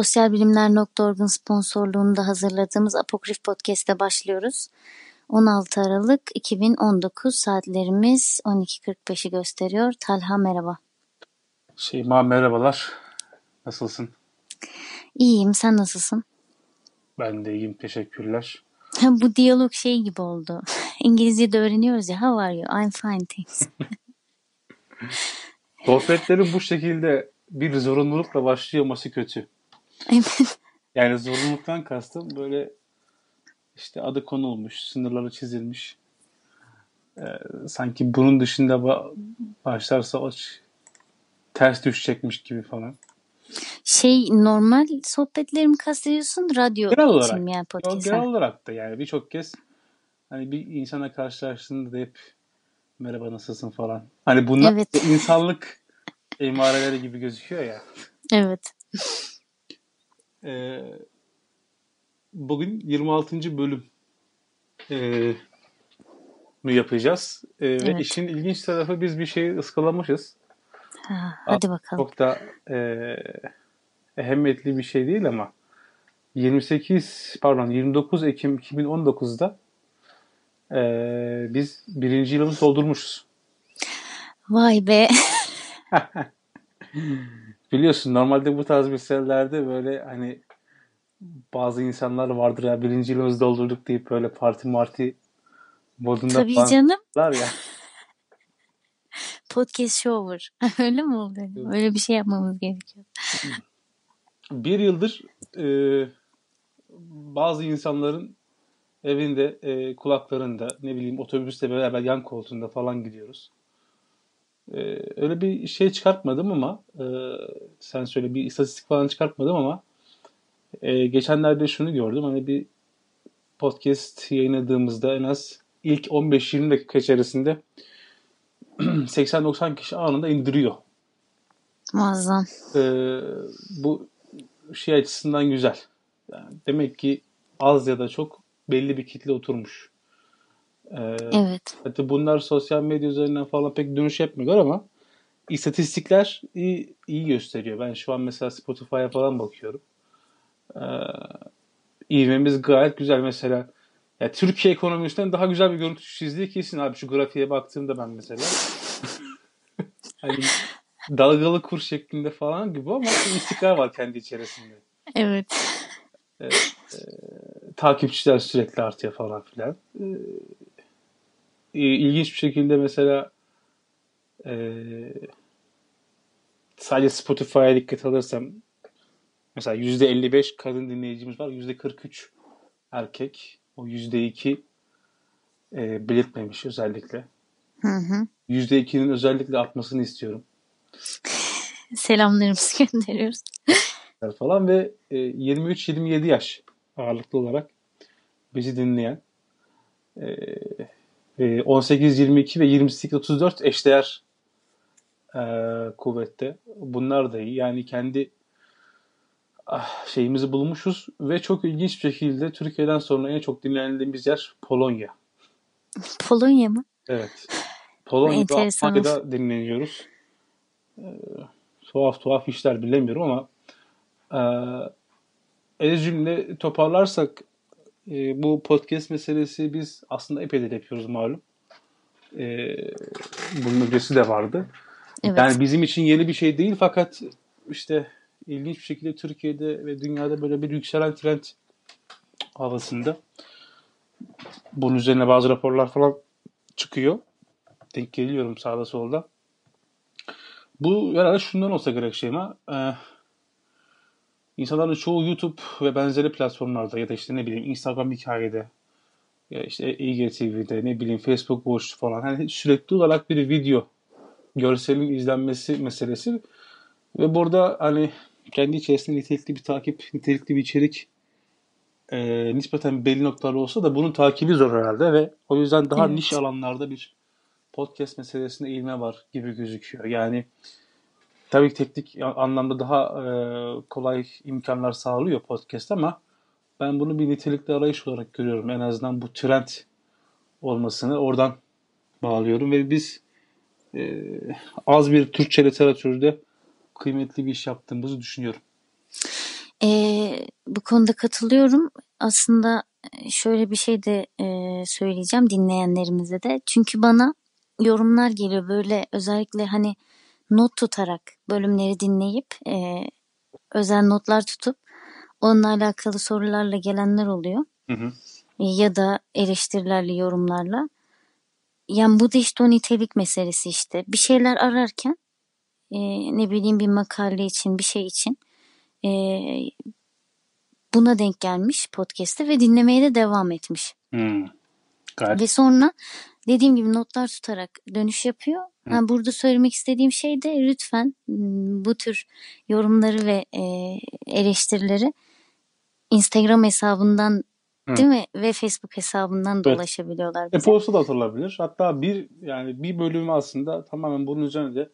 Sosyalbilimler.org'un sponsorluğunda hazırladığımız Apokrif Podcast'e başlıyoruz. 16 Aralık 2019 saatlerimiz 12.45'i gösteriyor. Talha merhaba. Şeyma merhabalar. Nasılsın? İyiyim. Sen nasılsın? Ben de iyiyim. Teşekkürler. Bu diyalog şey gibi oldu. İngilizce de öğreniyoruz ya. How are you? I'm fine thanks. Sohbetlerin bu şekilde bir zorunlulukla başlıyorması kötü. Yani zorunluluktan kastım böyle işte adı konulmuş, sınırları çizilmiş. Ee, sanki bunun dışında ba- başlarsa o ters düşecekmiş gibi falan. Şey normal sohbetlerimi kastediyorsun radyo Genel olarak. için yani podcast? genel olarak da yani birçok kez hani bir insana karşılaştığında da hep merhaba nasılsın falan. Hani bunlar Evet. insanlık emareleri gibi gözüküyor ya. Evet. Ee, bugün 26. bölüm mü yapacağız. Ve Evet. işin ilginç tarafı biz bir şeyi ıskalamışız. Ha, hadi bakalım. Çok da ee, ehemmiyetli bir şey değil ama 28 pardon 29 Ekim 2019'da ee, biz birinci yılımızı doldurmuşuz. Vay be. Biliyorsun normalde bu tarz meselelerde böyle hani bazı insanlar vardır ya birinci yılımızı doldurduk deyip böyle parti marti modunda Tabii falan canım. ya. Podcast shower. Öyle mi oluyor? Öyle bir şey yapmamız gerekiyor. Bir yıldır e, bazı insanların evinde, e, kulaklarında, ne bileyim otobüste beraber yan koltuğunda falan gidiyoruz. E, öyle bir şey çıkartmadım ama e, sen söyle bir istatistik falan çıkartmadım ama e, geçenlerde şunu gördüm. Hani bir podcast yayınladığımızda en az ilk 15-20 dakika içerisinde 80-90 kişi anında indiriyor. Muazzam. e, bu şey açısından güzel. Yani demek ki az ya da çok belli bir kitle oturmuş. E, Evet. hatta bunlar sosyal medya üzerinden falan pek dönüş yapmıyorlar ama istatistikler iyi, iyi gösteriyor. Ben şu an mesela Spotify'a falan bakıyorum. E, ivmemiz gayet güzel. Mesela ya Türkiye ekonomisinden daha güzel bir görüntü çizdiği kesin abi. Şu grafiğe baktığımda ben mesela. hani dalgalı kur şeklinde falan gibi ama istikrar var kendi içerisinde. Evet. Takipçiler sürekli artıyor falan filan. Ee, ilginç bir şekilde mesela e, sadece Spotify'a dikkat alırsam mesela %55 kadın dinleyicimiz var. %43 erkek. O %2 e, belirtmemiş özellikle. Hı hı. %2'nin özellikle artmasını istiyorum. Selamlarımızı gönderiyoruz. falan ve e, 23-27 yaş ağırlıklı olarak bizi dinleyen e, e, 18-22 ve 28-34 eşdeğer e, kuvvette. Bunlar da iyi. Yani kendi ah, şeyimizi bulmuşuz ve çok ilginç bir şekilde Türkiye'den sonra en çok dinlendiğimiz yer Polonya. Polonya mı? Evet. Polonya ve Enteresan. Almanya'da dinleniyoruz. Ee, tuhaf tuhaf işler bilemiyorum ama e, ez cümle toparlarsak e, bu podcast meselesi biz aslında epeydir yapıyoruz malum. E, bunun öncesi de vardı. Evet. Yani bizim için yeni bir şey değil fakat işte ilginç bir şekilde Türkiye'de ve dünyada böyle bir yükselen trend havasında. Bunun üzerine bazı raporlar falan çıkıyor. Denk geliyorum sağda solda. Bu herhalde şundan olsa gerek Şeyma. Ee, insanların çoğu YouTube ve benzeri platformlarda ya da işte ne bileyim Instagram hikayede ya işte IGTV'de ne bileyim Facebook Watch falan hani sürekli olarak bir video görselin izlenmesi meselesi ve burada hani kendi içerisinde nitelikli bir takip, nitelikli bir içerik e, nispeten belli noktalar olsa da bunun takibi zor herhalde ve o yüzden daha Evet. niş alanlarda bir podcast meselesine eğilme var gibi gözüküyor. Yani tabii teknik anlamda daha e, kolay imkanlar sağlıyor podcast ama ben bunu bir nitelikli arayış olarak görüyorum. En azından bu trend olmasını oradan bağlıyorum ve biz e, az bir Türkçe literatürde kıymetli bir iş yaptığımızı düşünüyorum. Ee, bu konuda katılıyorum. Aslında e, şöyle bir şey de e, söyleyeceğim dinleyenlerimize de. Çünkü bana yorumlar geliyor böyle özellikle hani not tutarak bölümleri dinleyip e, özel notlar tutup onunla alakalı sorularla gelenler oluyor. Hı hı. E, ya da eleştirilerle, yorumlarla. Yani bu da işte o nitelik meselesi işte. Bir şeyler ararken e, ne bileyim bir makale için, bir şey için e, buna denk gelmiş podcast'te ve dinlemeye de devam etmiş. Hmm. Gayet Ve sonra dediğim gibi notlar tutarak dönüş yapıyor. Ha, burada söylemek istediğim şey de lütfen bu tür yorumları ve e, eleştirileri Instagram hesabından Hı. değil mi ve Facebook hesabından da Evet. ulaşabiliyorlar bize. e-posta da atılabilir. Hatta bir yani bir bölümü aslında tamamen bunun üzerine de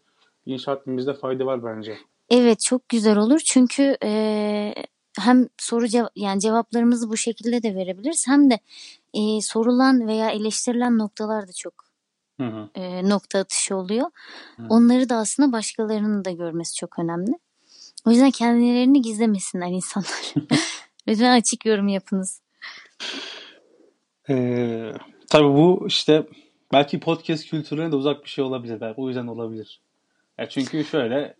inşa etmemizde fayda var bence. Evet çok güzel olur çünkü e, hem soru cev- yani cevaplarımızı bu şekilde de verebiliriz hem de e, sorulan veya eleştirilen noktalar da çok Hı hı. e, nokta atışı oluyor. Hı. Onları da aslında başkalarının da görmesi çok önemli. O yüzden kendilerini gizlemesinler insanlar. Lütfen açık yorum yapınız. Ee, tabii bu işte belki podcast kültürüne de uzak bir şey olabilir. Belki o yüzden olabilir. Ya çünkü şöyle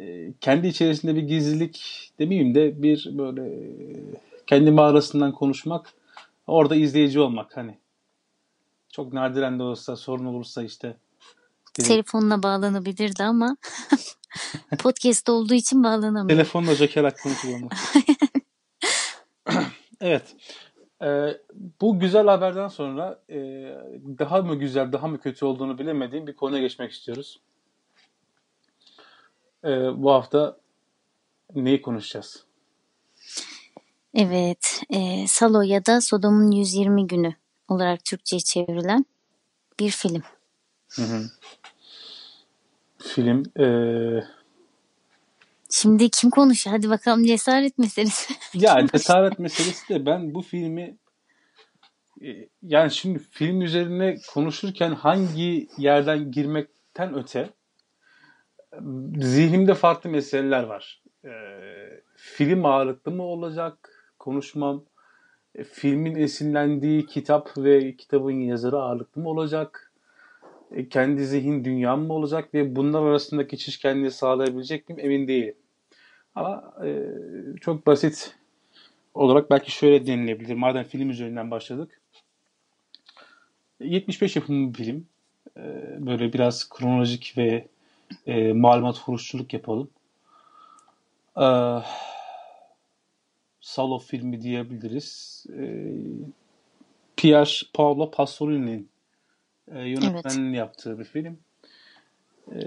e, kendi içerisinde bir gizlilik demeyeyim de bir böyle kendi mağarasından konuşmak orada izleyici olmak hani çok nadiren de olsa sorun olursa işte Telefonla bağlanabilirdi ama podcast olduğu için bağlanamıyor. telefonla joker konuşulmak. Evet. Ee, bu güzel haberden sonra e, daha mı güzel, daha mı kötü olduğunu bilemediğim bir konuya geçmek istiyoruz. Ee, bu hafta neyi konuşacağız? Evet, e, Salo ya da Sodom'un 120 günü olarak Türkçe'ye çevrilen bir film. Hı hı. Film e, Şimdi kim konuşuyor? Hadi bakalım cesaret meselesi. ya cesaret meselesi de ben bu filmi e, yani şimdi film üzerine konuşurken hangi yerden girmekten öte zihnimde farklı meseleler var. E, film ağırlıklı mı olacak konuşmam? E, filmin esinlendiği kitap ve kitabın yazarı ağırlıklı mı olacak? E, kendi zihin dünyam mı olacak ve bunlar arasındaki geçişkenliği sağlayabilecek miyim emin değilim. Ama e, çok basit olarak belki şöyle denilebilir. Madem film üzerinden başladık. 75 yapımı bir film. E, böyle biraz kronolojik ve e, malumat huruşçuluk yapalım. E, Salo filmi diyebiliriz. E, Pierre Paolo Pasolini'nin e, yönetmenliğini yaptığı bir film. E,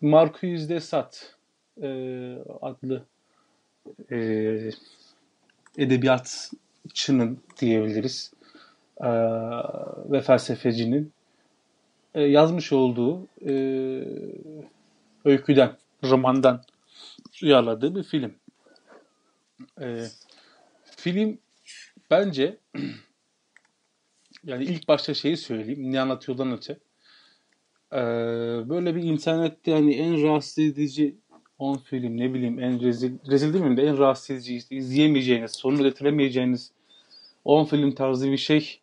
Marquis de Sade e, adlı e, edebiyatçının diyebiliriz e, ve felsefecinin e, yazmış olduğu e, öyküden, romandan uyarladığı bir film. E, film bence yani ilk başta şeyi söyleyeyim, ne anlatıyordan öte. E, böyle bir internette hani en rahatsız edici 10 film ne bileyim en rezil, rezil değil mi de en rahatsız edici işte izleyemeyeceğiniz, sonunu getiremeyeceğiniz 10 film tarzı bir şey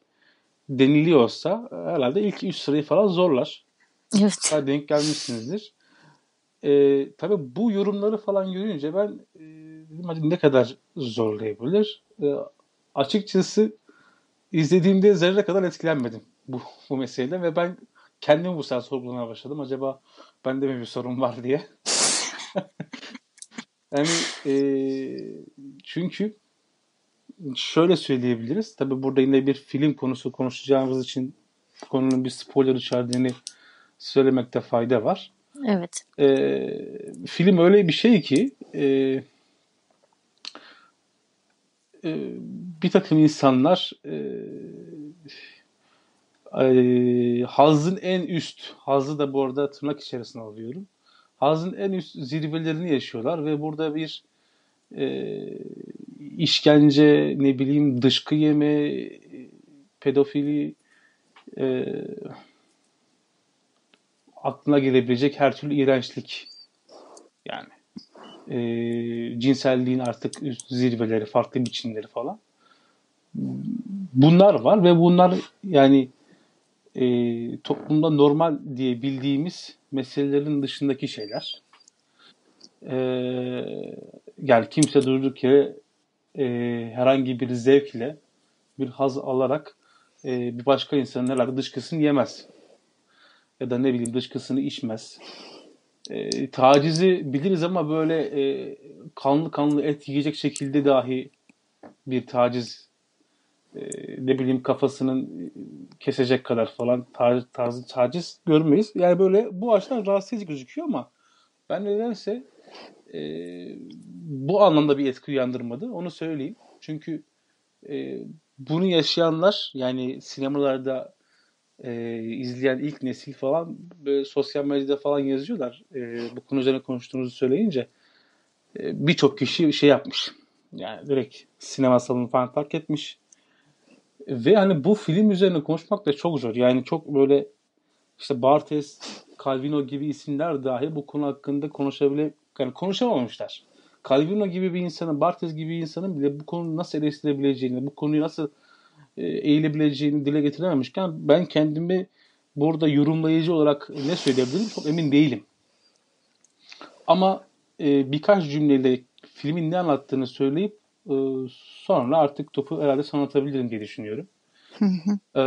deniliyorsa herhalde ilk 3 sırayı falan zorlar. Evet. Daha denk gelmişsinizdir. Ee, tabii bu yorumları falan görünce ben e, dedim hadi ne kadar zorlayabilir. Ee, açıkçası izlediğimde zerre kadar etkilenmedim bu, bu meseleyle ve ben kendimi bu sefer sorgulamaya başladım. Acaba bende mi bir sorun var diye. yani e, çünkü şöyle söyleyebiliriz. Tabi burada yine bir film konusu konuşacağımız için konunun bir spoiler içerdiğini söylemekte fayda var. Evet. E, film öyle bir şey ki e, e, bir takım insanlar e, e, hazın en üst, hazı da bu arada tırnak içerisine alıyorum. Hazın en üst zirvelerini yaşıyorlar ve burada bir e, işkence, ne bileyim dışkı yeme, pedofili, e, aklına gelebilecek her türlü iğrençlik yani e, cinselliğin artık zirveleri, farklı biçimleri falan. Bunlar var ve bunlar yani e, toplumda normal diye bildiğimiz meselelerin dışındaki şeyler. E, yani kimse durduk yere e, herhangi bir zevkle bir haz alarak e, bir başka insanın herhalde dışkısını yemez. Ya da ne bileyim dışkısını içmez. E, tacizi biliriz ama böyle e, kanlı kanlı et yiyecek şekilde dahi bir taciz e, ne bileyim kafasının kesecek kadar falan taciz, taciz, taciz görmeyiz. Yani böyle bu açıdan rahatsız edici gözüküyor ama ben nedense e, bu anlamda bir etki uyandırmadı. Onu söyleyeyim. Çünkü e, bunu yaşayanlar yani sinemalarda e, izleyen ilk nesil falan böyle sosyal medyada falan yazıyorlar. E, bu konu üzerine konuştuğunuzu söyleyince e, birçok kişi şey yapmış. Yani direkt sinema salonu falan fark etmiş. Ve hani bu film üzerine konuşmak da çok zor. Yani çok böyle işte Bartes, Calvino gibi isimler dahi bu konu hakkında konuşabile yani konuşamamışlar. Calvino gibi bir insanın, Bartes gibi bir insanın bile bu konuyu nasıl eleştirebileceğini, bu konuyu nasıl eğilebileceğini dile getirememişken ben kendimi burada yorumlayıcı olarak ne söyleyebilirim çok emin değilim. Ama e, birkaç cümleyle filmin ne anlattığını söyleyip e, sonra artık topu herhalde sana atabilirim diye düşünüyorum. E,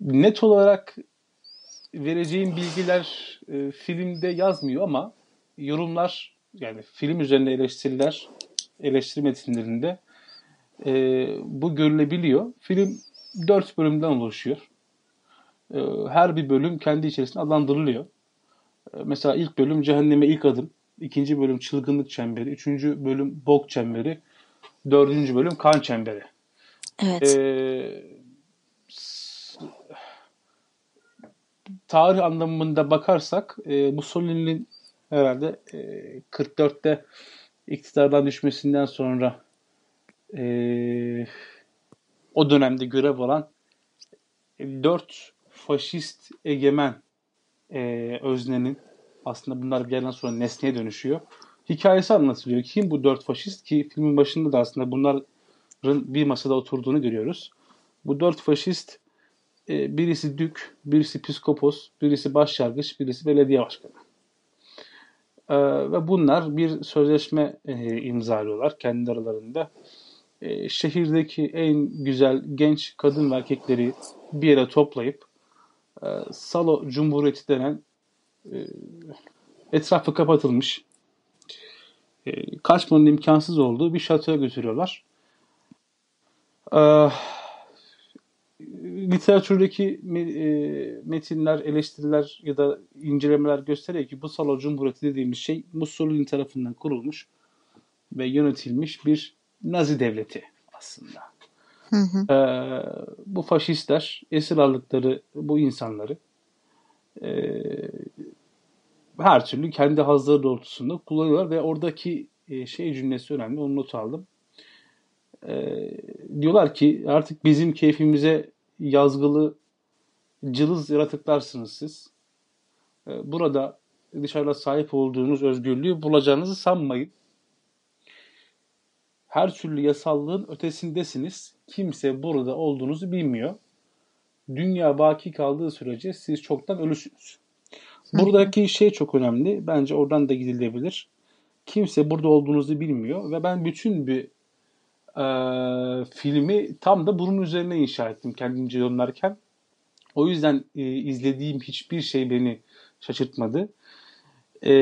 net olarak vereceğim bilgiler e, filmde yazmıyor ama yorumlar yani film üzerine eleştiriler eleştiri metinlerinde e, bu görülebiliyor. Film dört bölümden oluşuyor. E, her bir bölüm kendi içerisinde adlandırılıyor. E, mesela ilk bölüm Cehenneme ilk adım. ikinci bölüm Çılgınlık Çemberi. Üçüncü bölüm Bok Çemberi. Dördüncü bölüm Kan Çemberi. Evet. E, tarih anlamında bakarsak e, Mussolini'nin herhalde e, 44'te iktidardan düşmesinden sonra e, o dönemde görev alan dört faşist egemen e, öznenin aslında bunlar bir yerden sonra nesneye dönüşüyor. Hikayesi anlatılıyor. Kim bu dört faşist ki filmin başında da aslında bunların bir masada oturduğunu görüyoruz. Bu dört faşist e, birisi dük, birisi psikopos, birisi başyargıç, birisi belediye başkanı. E, ve bunlar bir sözleşme e, imzalıyorlar kendi aralarında. E, şehirdeki en güzel genç kadın ve erkekleri bir yere toplayıp e, Salo Cumhuriyeti denen e, etrafı kapatılmış e, kaçmanın imkansız olduğu bir şatoya götürüyorlar. E, literatürdeki metinler, eleştiriler ya da incelemeler gösteriyor ki bu Salo Cumhuriyeti dediğimiz şey Mussolini tarafından kurulmuş ve yönetilmiş bir Nazi devleti aslında. Hı hı. Ee, bu faşistler esir aldıkları bu insanları e, her türlü kendi hazları doğrultusunda kullanıyorlar ve oradaki e, şey cümlesi önemli. Onu not aldım. E, diyorlar ki artık bizim keyfimize yazgılı cılız yaratıklarsınız siz. E, burada dışarıda sahip olduğunuz özgürlüğü bulacağınızı sanmayın. Her türlü yasallığın ötesindesiniz. Kimse burada olduğunuzu bilmiyor. Dünya baki kaldığı sürece siz çoktan ölüsünüz. Buradaki şey çok önemli. Bence oradan da gidilebilir. Kimse burada olduğunuzu bilmiyor ve ben bütün bir e, filmi tam da bunun üzerine inşa ettim kendimce yorumlarken. O yüzden e, izlediğim hiçbir şey beni şaşırtmadı. E,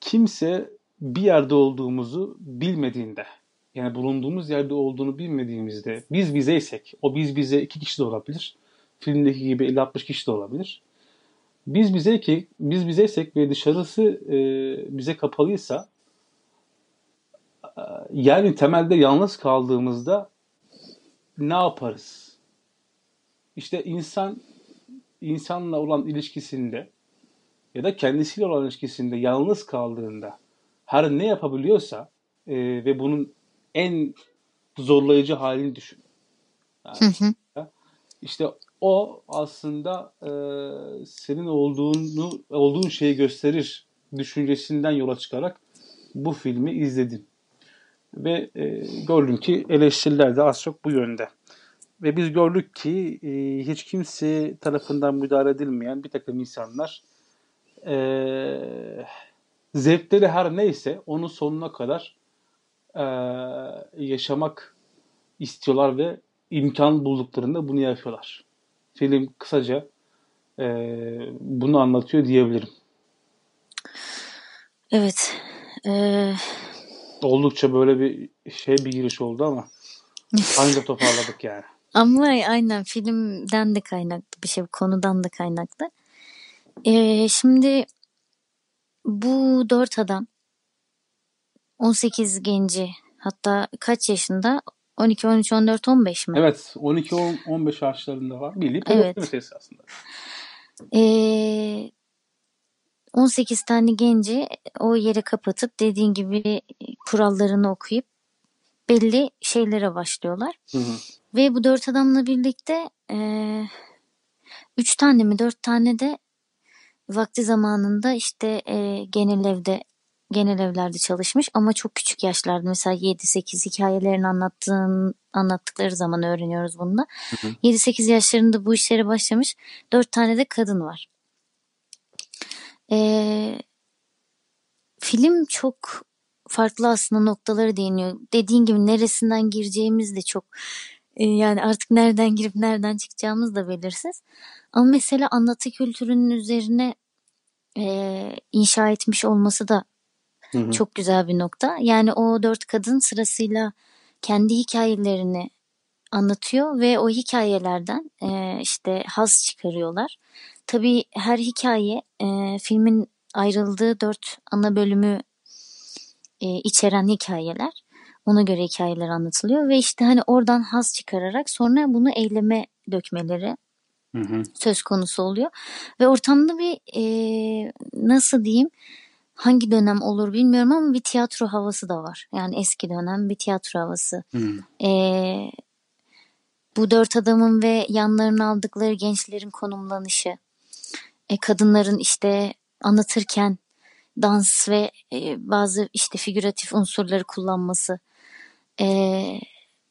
kimse bir yerde olduğumuzu bilmediğinde, yani bulunduğumuz yerde olduğunu bilmediğimizde, biz bizeysek, o biz bize iki kişi de olabilir. Filmdeki gibi 50-60 kişi de olabilir. Biz bize ki biz bizeysek ve dışarısı e, bize kapalıysa e, yani temelde yalnız kaldığımızda ne yaparız? İşte insan insanla olan ilişkisinde ya da kendisiyle olan ilişkisinde yalnız kaldığında her ne yapabiliyorsa e, ve bunun en zorlayıcı halini düşün. Yani hı hı. İşte o aslında e, senin olduğunu olduğun şeyi gösterir düşüncesinden yola çıkarak bu filmi izledim. Ve e, gördüm ki eleştiriler de az çok bu yönde. Ve biz gördük ki e, hiç kimse tarafından müdahale edilmeyen bir takım insanlar e, zevkleri her neyse onun sonuna kadar e, yaşamak istiyorlar ve imkan bulduklarında bunu yapıyorlar. Film kısaca e, bunu anlatıyor diyebilirim. Evet. Ee... Oldukça böyle bir şey bir giriş oldu ama anca toparladık yani. Ama aynen filmden de kaynaklı bir şey, konudan da kaynaklı. Ee, şimdi bu dört adam 18 genci hatta kaç yaşında 12, 13, 14, 15 mi? Evet 12, 15 yaşlarında var. Bildiğim evet. meselesi aslında. Ee, 18 tane genci o yere kapatıp dediğin gibi kurallarını okuyup belli şeylere başlıyorlar. Hı hı. Ve bu dört adamla birlikte e, üç tane mi dört tane de vakti zamanında işte e, genel evde genel evlerde çalışmış ama çok küçük yaşlarda mesela 7-8 hikayelerini anlattığın, anlattıkları zaman öğreniyoruz bunu da. 7-8 yaşlarında bu işlere başlamış 4 tane de kadın var. Ee, film çok farklı aslında noktaları değiniyor. Dediğin gibi neresinden gireceğimiz de çok yani artık nereden girip nereden çıkacağımız da belirsiz. Ama mesela anlatı kültürünün üzerine e, inşa etmiş olması da Hı hı. Çok güzel bir nokta. Yani o dört kadın sırasıyla kendi hikayelerini anlatıyor ve o hikayelerden e, işte haz çıkarıyorlar. Tabii her hikaye e, filmin ayrıldığı dört ana bölümü e, içeren hikayeler. Ona göre hikayeler anlatılıyor ve işte hani oradan haz çıkararak sonra bunu eyleme dökmeleri hı hı. söz konusu oluyor. Ve ortamda bir e, nasıl diyeyim hangi dönem olur bilmiyorum ama bir tiyatro havası da var. Yani eski dönem bir tiyatro havası. Hmm. Ee, bu dört adamın ve yanlarına aldıkları gençlerin konumlanışı, e, kadınların işte anlatırken dans ve e, bazı işte figüratif unsurları kullanması, e,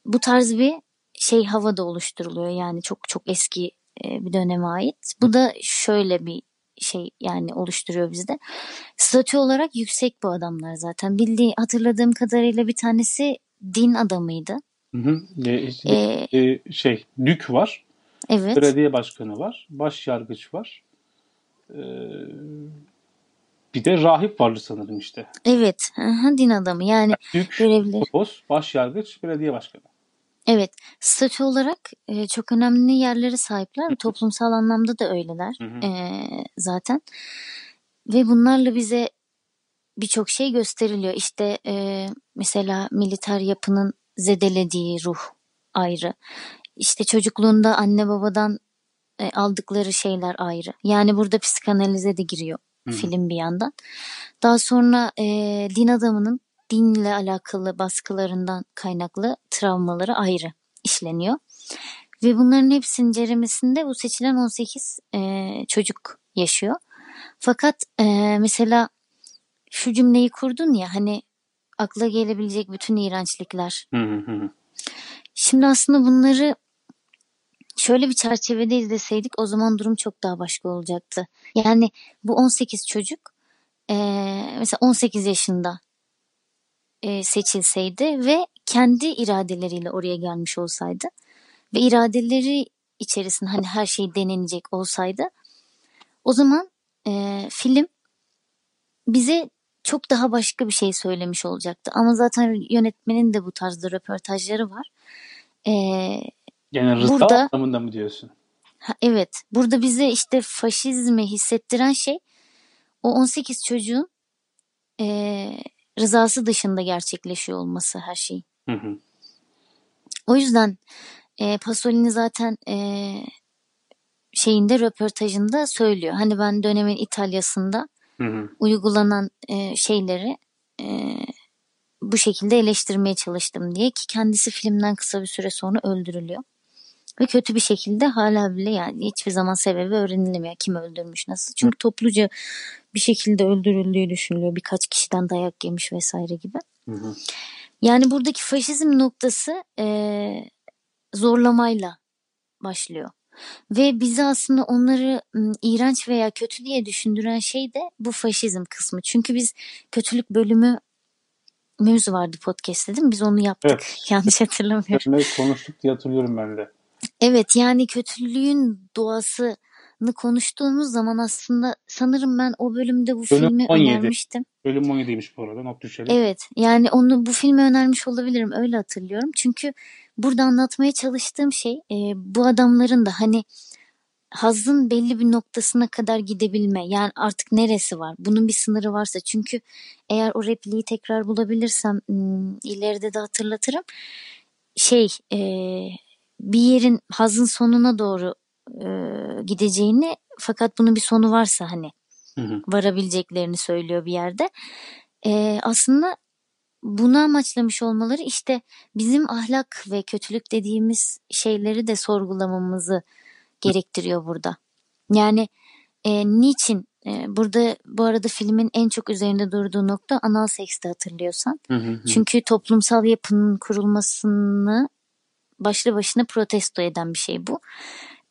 bu tarz bir şey hava da oluşturuluyor. Yani çok çok eski e, bir döneme ait. Bu da şöyle bir şey yani oluşturuyor bizde. Statü olarak yüksek bu adamlar zaten. Bildiği hatırladığım kadarıyla bir tanesi din adamıydı. Hı hı. E, ee, e, şey dük var. Evet. Belediye başkanı var. Baş yargıç var. Ee, bir de rahip vardı sanırım işte. Evet. Aha, din adamı yani. Dük, görevli. Popos, baş yargıç, belediye başkanı. Evet, statü olarak e, çok önemli yerlere sahipler. Toplumsal anlamda da öyleler E, zaten. Ve bunlarla bize birçok şey gösteriliyor. İşte e, mesela militer yapının zedelediği ruh ayrı. İşte çocukluğunda anne babadan e, aldıkları şeyler ayrı. Yani burada psikanalize de giriyor hı film bir yandan. Daha sonra e, din adamının dinle alakalı baskılarından kaynaklı travmaları ayrı işleniyor. Ve bunların hepsinin ceremesinde bu seçilen 18 e, çocuk yaşıyor. Fakat e, mesela şu cümleyi kurdun ya hani akla gelebilecek bütün iğrençlikler. Şimdi aslında bunları şöyle bir çerçevede izleseydik o zaman durum çok daha başka olacaktı. Yani bu 18 çocuk e, mesela 18 yaşında e, seçilseydi ve kendi iradeleriyle oraya gelmiş olsaydı ve iradeleri içerisinde hani her şey denenecek olsaydı o zaman e, film bize çok daha başka bir şey söylemiş olacaktı. Ama zaten yönetmenin de bu tarzda röportajları var. Ee, yani rıza burada, anlamında mı diyorsun? Ha, evet. Burada bize işte faşizmi hissettiren şey o 18 çocuğun e, rızası dışında gerçekleşiyor olması her şey. Hı hı. O yüzden e, Pasolini zaten e, şeyinde röportajında söylüyor. Hani ben dönemin İtalya'sında hı hı. uygulanan e, şeyleri e, bu şekilde eleştirmeye çalıştım diye ki kendisi filmden kısa bir süre sonra öldürülüyor. Ve kötü bir şekilde hala bile yani hiçbir zaman sebebi öğrenilemiyor. Kim öldürmüş nasıl. Çünkü topluca bir şekilde öldürüldüğü düşünülüyor. Birkaç kişiden dayak yemiş vesaire gibi. Hı hı. Yani buradaki faşizm noktası e, zorlamayla başlıyor. Ve bizi aslında onları iğrenç veya kötü diye düşündüren şey de bu faşizm kısmı. Çünkü biz kötülük bölümü mevzu vardı podcast'te değil mi? Biz onu yaptık. Evet. Yanlış hatırlamıyorum. Seninle konuştuk diye hatırlıyorum ben de. Evet yani kötülüğün doğasını konuştuğumuz zaman aslında sanırım ben o bölümde bu Bölüm filmi 17. önermiştim. Bölüm 17'ymiş bu arada. Not düşelim. Evet yani onu bu filmi önermiş olabilirim öyle hatırlıyorum. Çünkü burada anlatmaya çalıştığım şey e, bu adamların da hani hazın belli bir noktasına kadar gidebilme. Yani artık neresi var? Bunun bir sınırı varsa. Çünkü eğer o repliği tekrar bulabilirsem hmm, ileride de hatırlatırım. Şey e, bir yerin hazın sonuna doğru e, gideceğini fakat bunun bir sonu varsa hani Hı hı. varabileceklerini söylüyor bir yerde. E, aslında bunu amaçlamış olmaları işte bizim ahlak ve kötülük dediğimiz şeyleri de sorgulamamızı gerektiriyor burada. Yani e, niçin e, burada bu arada filmin en çok üzerinde durduğu nokta anal sekste hatırlıyorsan. Hı hı hı. Çünkü toplumsal yapının kurulmasını başlı başına protesto eden bir şey bu.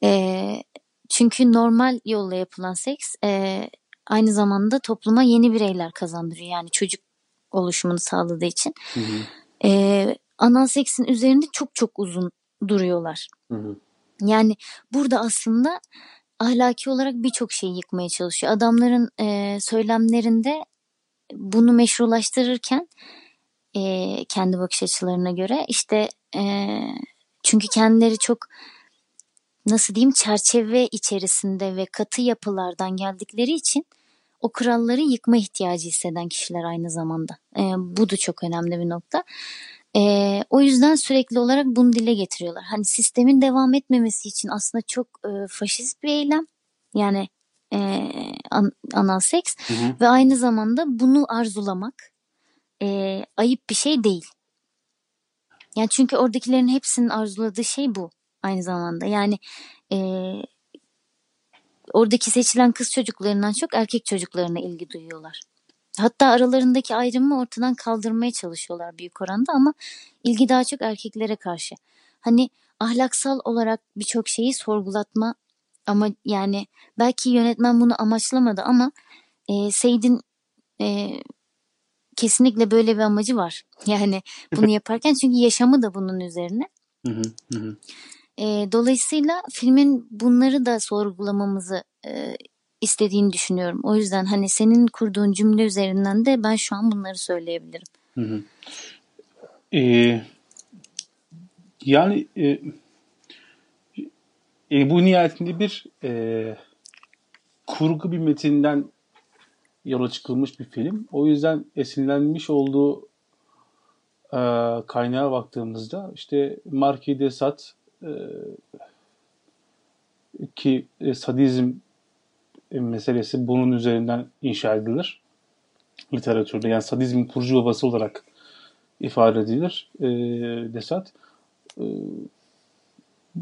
E, çünkü normal yolla yapılan seks e, aynı zamanda topluma yeni bireyler kazandırıyor. Yani çocuk oluşumunu sağladığı için. Hı hı. E, anal seksin üzerinde çok çok uzun duruyorlar. Hı hı. Yani burada aslında ahlaki olarak birçok şeyi yıkmaya çalışıyor. Adamların e, söylemlerinde bunu meşrulaştırırken e, kendi bakış açılarına göre işte e, çünkü kendileri çok nasıl diyeyim çerçeve içerisinde ve katı yapılardan geldikleri için o kuralları yıkma ihtiyacı hisseden kişiler aynı zamanda. E, bu da çok önemli bir nokta. E, o yüzden sürekli olarak bunu dile getiriyorlar. Hani sistemin devam etmemesi için aslında çok e, faşist bir eylem. Yani e, an, anal seks Hı hı. ve aynı zamanda bunu arzulamak e, ayıp bir şey değil. Yani çünkü oradakilerin hepsinin arzuladığı şey bu aynı zamanda. Yani e, oradaki seçilen kız çocuklarından çok erkek çocuklarına ilgi duyuyorlar. Hatta aralarındaki ayrımı ortadan kaldırmaya çalışıyorlar büyük oranda ama ilgi daha çok erkeklere karşı. Hani ahlaksal olarak birçok şeyi sorgulatma ama yani belki yönetmen bunu amaçlamadı ama e, Seyit'in e, kesinlikle böyle bir amacı var. Yani bunu yaparken çünkü yaşamı da bunun üzerine. E, dolayısıyla filmin bunları da sorgulamamızı e, istediğini düşünüyorum. O yüzden hani senin kurduğun cümle üzerinden de ben şu an bunları söyleyebilirim. Hı hı. Ee, yani e, e, bu nihayetinde bir e, kurgu bir metinden yola çıkılmış bir film. O yüzden esinlenmiş olduğu e, kaynağa baktığımızda işte Marquis de Sade e, ki e, sadizm meselesi bunun üzerinden inşa edilir literatürde. Yani sadizmin kurucu babası olarak ifade edilir e, Desat. E,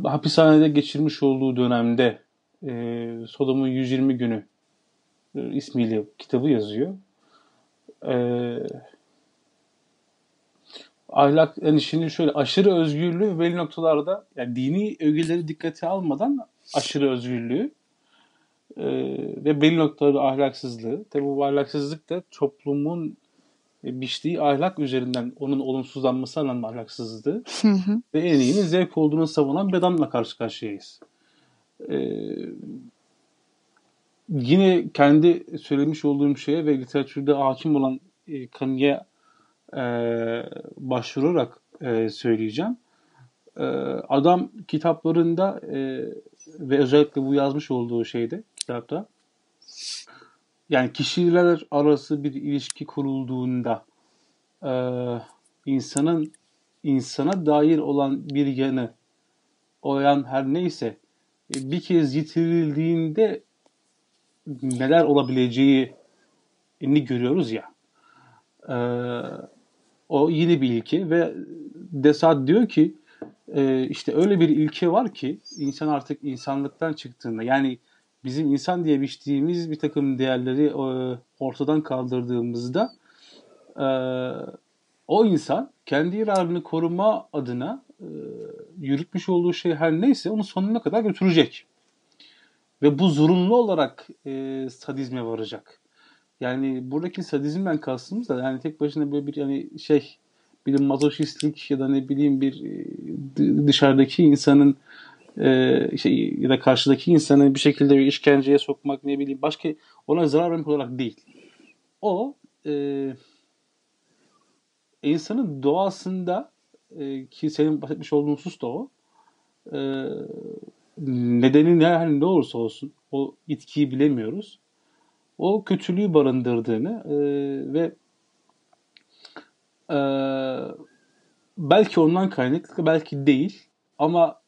hapishanede geçirmiş olduğu dönemde e, Sodom'un 120 günü ismiyle kitabı yazıyor. E, ahlak yani şimdi şöyle aşırı özgürlüğü belli noktalarda yani dini ögeleri dikkate almadan aşırı özgürlüğü e, ve belli noktalarda ahlaksızlığı. Tabi bu ahlaksızlık da toplumun e, biçtiği ahlak üzerinden onun olumsuzlanması anlamında ahlaksızlığı Hı hı. ve en iyinin zevk olduğunu savunan bir adamla karşı karşıyayız. Ee, yine kendi söylemiş olduğum şeye ve literatürde hakim olan e, kanıya e, başvurarak e, söyleyeceğim. E, adam kitaplarında e, ve özellikle bu yazmış olduğu şeyde kitapta yani kişiler arası bir ilişki kurulduğunda e, insanın insana dair olan bir yanı o yan her neyse e, bir kez yitirildiğinde neler olabileceğini görüyoruz ya. E, o yeni bir ilke ve Desad diyor ki e, işte öyle bir ilke var ki insan artık insanlıktan çıktığında yani bizim insan diye biçtiğimiz bir takım değerleri e, ortadan kaldırdığımızda e, o insan kendi iradını koruma adına e, yürütmüş olduğu şey her neyse onu sonuna kadar götürecek. Ve bu zorunlu olarak e, sadizme varacak. Yani buradaki sadizmden kastımız da yani tek başına böyle bir yani şey bir mazoşistlik ya da ne bileyim bir e, dışarıdaki insanın e, şey, ya da karşıdaki insanı bir şekilde bir işkenceye sokmak ne bileyim başka ona zarar vermek olarak değil. O e, insanın doğasında e, ki senin bahsetmiş olduğun husus da o e, nedeni ne, her ne olursa olsun o itkiyi bilemiyoruz. O kötülüğü barındırdığını e, ve e, belki ondan kaynaklı belki değil ama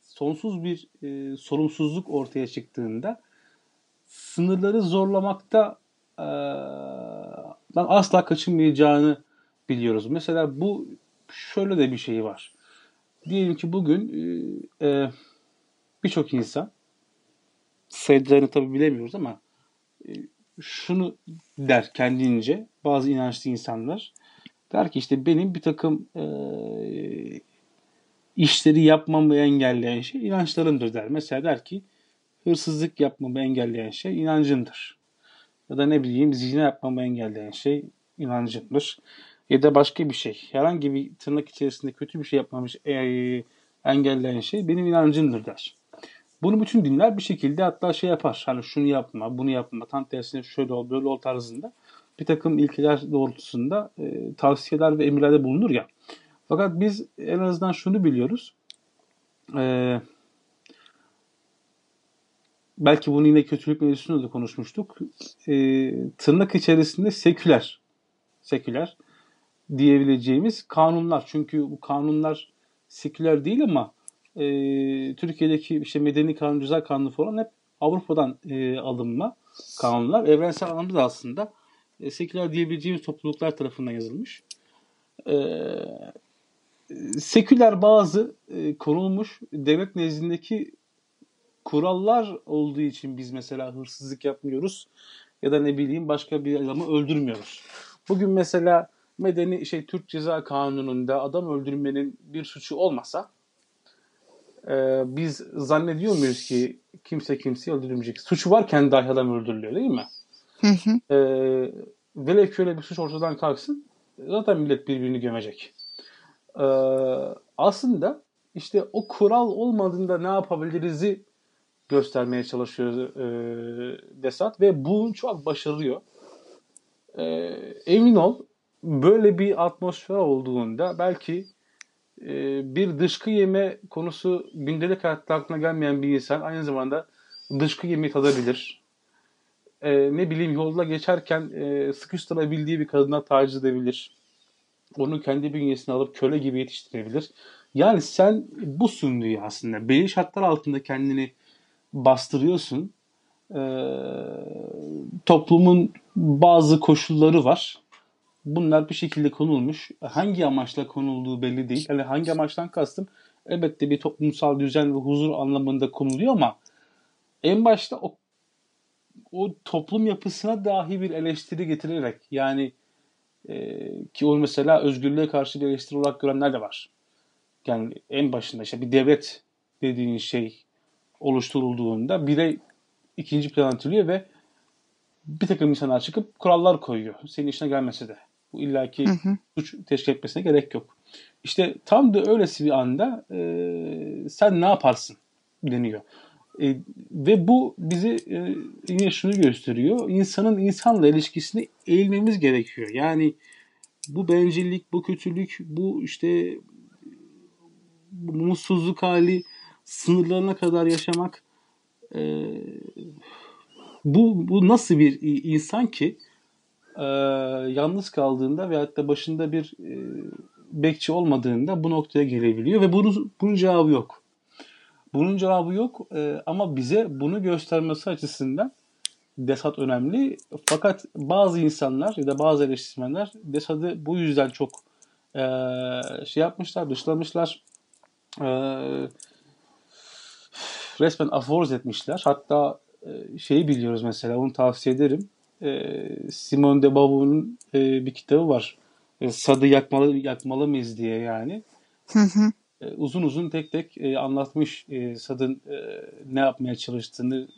sonsuz bir e, sorumsuzluk ortaya çıktığında sınırları zorlamakta e, asla kaçınmayacağını biliyoruz. Mesela bu şöyle de bir şey var. Diyelim ki bugün e, e birçok insan sayılarını tabi bilemiyoruz ama e, şunu der kendince bazı inançlı insanlar der ki işte benim bir takım e, işleri yapmamı engelleyen şey inançlarımdır der. Mesela der ki hırsızlık yapmamı engelleyen şey inancımdır. Ya da ne bileyim zina yapmamı engelleyen şey inancımdır. Ya da başka bir şey. Herhangi bir tırnak içerisinde kötü bir şey yapmamış e, engelleyen şey benim inancımdır der. Bunu bütün dinler bir şekilde hatta şey yapar. Hani şunu yapma, bunu yapma, tam tersine şöyle ol, böyle ol tarzında bir takım ilkeler doğrultusunda e, tavsiyeler ve emirlerde bulunur ya. Fakat biz en azından şunu biliyoruz. Ee, belki bunu yine kötülük mevzusunda da konuşmuştuk. Ee, tırnak içerisinde seküler, seküler diyebileceğimiz kanunlar. Çünkü bu kanunlar seküler değil ama e, Türkiye'deki işte medeni kanun, ceza kanunu falan hep Avrupa'dan e, alınma kanunlar. Evrensel anlamda da aslında e, seküler diyebileceğimiz topluluklar tarafından yazılmış. E, seküler bazı e, konulmuş devlet nezdindeki kurallar olduğu için biz mesela hırsızlık yapmıyoruz ya da ne bileyim başka bir adamı öldürmüyoruz. Bugün mesela medeni şey Türk Ceza Kanunu'nda adam öldürmenin bir suçu olmasa e, biz zannediyor muyuz ki kimse kimseyi öldürmeyecek? Suçu varken dahi adam öldürülüyor değil mi? Hı hı. E, velev ki öyle bir suç ortadan kalksın zaten millet birbirini gömecek. E, aslında işte o kural olmadığında ne yapabiliriz'i göstermeye çalışıyor e, Desat ve bunu çok başarıyor. E, emin ol böyle bir atmosfer olduğunda belki bir dışkı yeme konusu gündelik hayatta aklına gelmeyen bir insan aynı zamanda dışkı yemeyi tadabilir. E, ne bileyim yolda geçerken e, sıkıştırabildiği bir kadına taciz edebilir. Onu kendi bünyesine alıp köle gibi yetiştirebilir. Yani sen bu sunuyor aslında. Belli şartlar altında kendini bastırıyorsun. Ee, toplumun bazı koşulları var bunlar bir şekilde konulmuş. Hangi amaçla konulduğu belli değil. Yani hangi amaçtan kastım elbette bir toplumsal düzen ve huzur anlamında konuluyor ama en başta o o toplum yapısına dahi bir eleştiri getirerek yani e, ki o mesela özgürlüğe karşı bir eleştiri olarak görenler de var. Yani en başında işte bir devlet dediğin şey oluşturulduğunda birey ikinci plan atılıyor ve bir takım insanlar çıkıp kurallar koyuyor. Senin işine gelmese de. Bu illaki hı hı. suç teşkil etmesine gerek yok. İşte tam da öylesi bir anda e, sen ne yaparsın deniyor. E, ve bu bize e, yine şunu gösteriyor. İnsanın insanla ilişkisini eğilmemiz gerekiyor. Yani bu bencillik, bu kötülük, bu işte bu mutsuzluk hali sınırlarına kadar yaşamak e, bu, bu nasıl bir insan ki e, yalnız kaldığında veyahut da başında bir e, bekçi olmadığında bu noktaya gelebiliyor ve bunun, bunun cevabı yok. Bunun cevabı yok e, ama bize bunu göstermesi açısından Desat önemli. Fakat bazı insanlar ya da bazı eleştirmenler Desat'ı bu yüzden çok e, şey yapmışlar, dışlamışlar. E, resmen aforoz etmişler. Hatta e, şeyi biliyoruz mesela onu tavsiye ederim. E, Simone de Beauvoir'un e, bir kitabı var. E, Sadı yakmalı yakmalı mıyız diye yani. Hı hı. E, uzun uzun tek tek e, anlatmış e, Sad'ın e, ne yapmaya çalıştığını,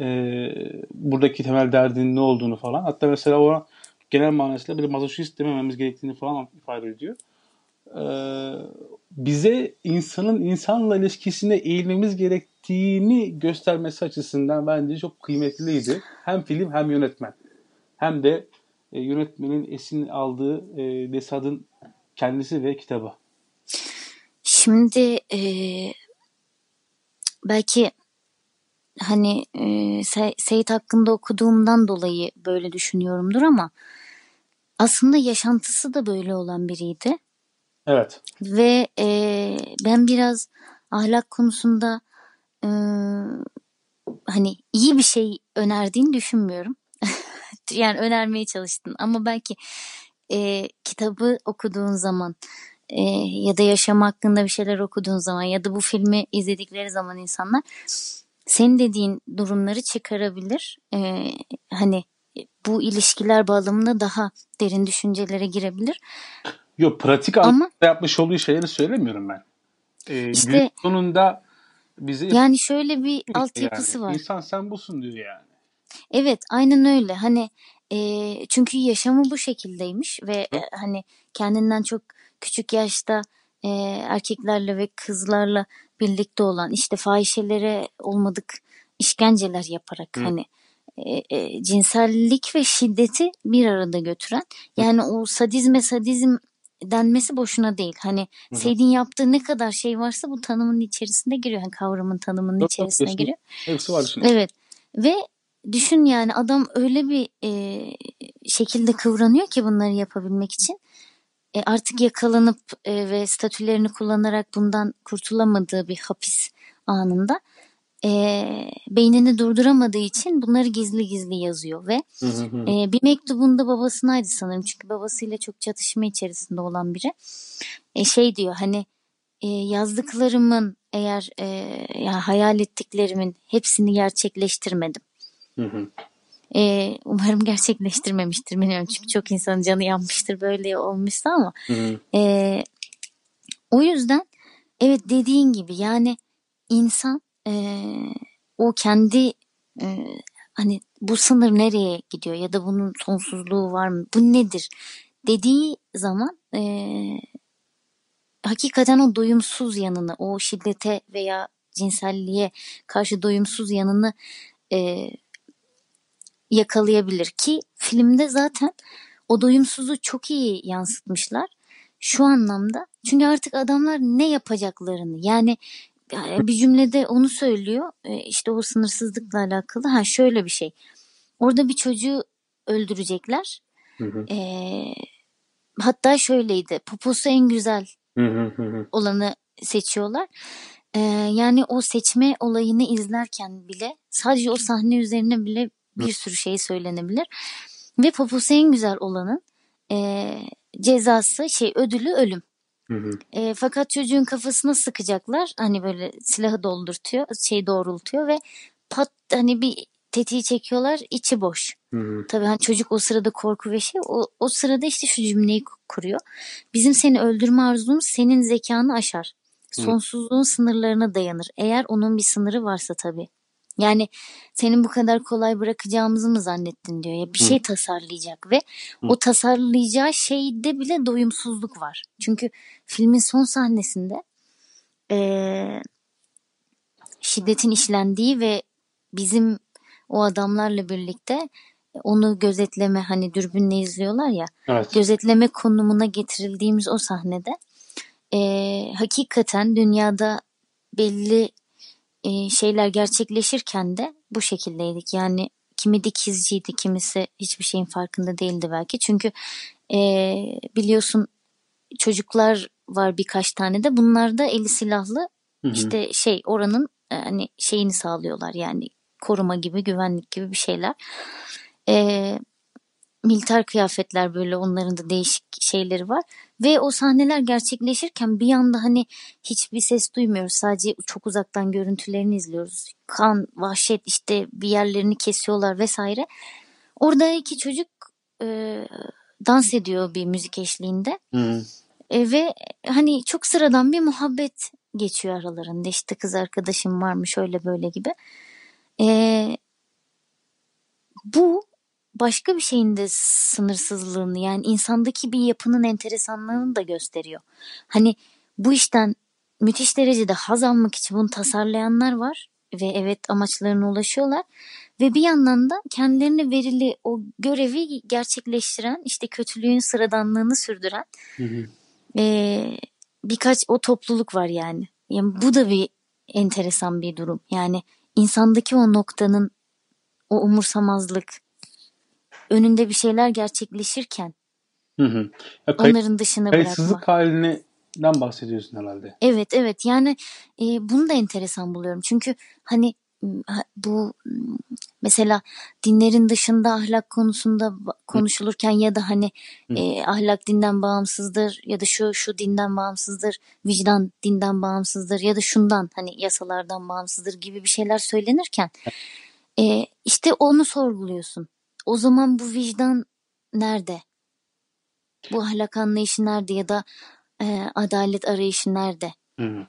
e, buradaki temel derdinin ne olduğunu falan. Hatta mesela o genel manasıyla bir mazoşist demememiz gerektiğini falan ifade ediyor. E, bize insanın insanla ilişkisine eğilmemiz gerektiğini göstermesi açısından bence çok kıymetliydi. Hem film hem yönetmen. Hem de e, yönetmenin esin aldığı e, Desad'ın kendisi ve kitabı. Şimdi e, belki hani e, Seyit hakkında okuduğumdan dolayı böyle düşünüyorumdur ama aslında yaşantısı da böyle olan biriydi. Evet. Ve e, ben biraz ahlak konusunda e, hani iyi bir şey önerdiğini düşünmüyorum. yani önermeye çalıştın ama belki e, kitabı okuduğun zaman e, ya da yaşam hakkında bir şeyler okuduğun zaman ya da bu filmi izledikleri zaman insanlar senin dediğin durumları çıkarabilir. E, hani bu ilişkiler bağlamında daha derin düşüncelere girebilir. Yok pratik Ama, yapmış olduğu şeyleri söylemiyorum ben. Ee, işte, sonunda bize yani şöyle bir altyapısı yani. var. İnsan sen busun diyor yani. Evet aynen öyle. Hani e, çünkü yaşamı bu şekildeymiş ve e, hani kendinden çok küçük yaşta e, erkeklerle ve kızlarla birlikte olan işte fahişelere olmadık işkenceler yaparak Hı. hani e, e, cinsellik ve şiddeti bir arada götüren yani o sadizme sadizm denmesi boşuna değil. Hani Hı-hı. Seydin yaptığı ne kadar şey varsa bu tanımın içerisinde giriyor. Yani kavramın tanımının Yok, içerisine giriyor. Hepsi var şimdi. Evet. Ve düşün yani adam öyle bir e, şekilde kıvranıyor ki bunları yapabilmek için. E, artık yakalanıp e, ve statülerini kullanarak bundan kurtulamadığı bir hapis anında e, beynini durduramadığı için bunları gizli gizli yazıyor ve e, bir mektubunda babasınaydı sanırım. Çünkü babasıyla çok çatışma içerisinde olan biri. E, şey diyor hani e, yazdıklarımın eğer e, yani hayal ettiklerimin hepsini gerçekleştirmedim. E, umarım gerçekleştirmemiştir. Bilmiyorum çünkü çok insanın canı yanmıştır böyle olmuşsa ama. E, o yüzden evet dediğin gibi yani insan e, o kendi e, hani bu sınır nereye gidiyor ya da bunun sonsuzluğu var mı? Bu nedir? Dediği zaman e, hakikaten o doyumsuz yanını o şiddete veya cinselliğe karşı doyumsuz yanını e, yakalayabilir ki filmde zaten o doyumsuzluğu çok iyi yansıtmışlar. Şu anlamda çünkü artık adamlar ne yapacaklarını yani bir cümlede onu söylüyor. E, işte o sınırsızlıkla alakalı. Ha şöyle bir şey. Orada bir çocuğu öldürecekler. Hı hı. E, hatta şöyleydi. Poposu en güzel olanı seçiyorlar. E, yani o seçme olayını izlerken bile sadece o sahne üzerine bile bir sürü şey söylenebilir. Ve poposu en güzel olanın e, cezası şey ödülü ölüm. Hı hı. E, fakat çocuğun kafasına sıkacaklar. Hani böyle silahı doldurtuyor, şey doğrultuyor ve pat hani bir tetiği çekiyorlar, içi boş. Hı hı. Tabii hani çocuk o sırada korku ve şey o, o sırada işte şu cümleyi kuruyor. Bizim seni öldürme arzumuz senin zekanı aşar. Sonsuzluğun hı. sınırlarına dayanır. Eğer onun bir sınırı varsa tabii. Yani senin bu kadar kolay bırakacağımızı mı zannettin diyor ya bir şey tasarlayacak ve Hı. o tasarlayacağı şeyde bile doyumsuzluk var. Çünkü filmin son sahnesinde e, şiddetin işlendiği ve bizim o adamlarla birlikte onu gözetleme hani dürbünle izliyorlar ya evet. gözetleme konumuna getirildiğimiz o sahnede e, hakikaten dünyada belli e, şeyler gerçekleşirken de bu şekildeydik. Yani kimi dikizciydi, kimisi hiçbir şeyin farkında değildi belki. Çünkü e, biliyorsun çocuklar var birkaç tane de. Bunlar da eli silahlı hı hı. işte şey oranın e, hani şeyini sağlıyorlar yani koruma gibi güvenlik gibi bir şeyler. E, militer kıyafetler böyle onların da değişik şeyleri var. Ve o sahneler gerçekleşirken bir anda hani hiçbir ses duymuyoruz. Sadece çok uzaktan görüntülerini izliyoruz. Kan, vahşet işte bir yerlerini kesiyorlar vesaire. Orada iki çocuk e, dans ediyor bir müzik eşliğinde. Hı. E, ve hani çok sıradan bir muhabbet geçiyor aralarında. İşte kız arkadaşım varmış öyle böyle gibi. E, bu başka bir şeyin de sınırsızlığını yani insandaki bir yapının enteresanlığını da gösteriyor. Hani bu işten müthiş derecede haz almak için bunu tasarlayanlar var ve evet amaçlarına ulaşıyorlar ve bir yandan da kendilerine verili o görevi gerçekleştiren işte kötülüğün sıradanlığını sürdüren Hı hı. e, birkaç o topluluk var yani. Yani bu da bir enteresan bir durum. Yani insandaki o noktanın o umursamazlık önünde bir şeyler gerçekleşirken Hı hı. Ya kayıt, onların dışına kayıtsızlık bırakma. halinden bahsediyorsun herhalde. Evet evet yani e, bunu da enteresan buluyorum. Çünkü hani bu mesela dinlerin dışında ahlak konusunda konuşulurken ya da hani Hı. e, ahlak dinden bağımsızdır ya da şu şu dinden bağımsızdır, vicdan dinden bağımsızdır ya da şundan hani yasalardan bağımsızdır gibi bir şeyler söylenirken e, işte onu sorguluyorsun. O zaman bu vicdan nerede? Bu ahlak anlayışı nerede ya da e, adalet arayışı nerede? Hı hı.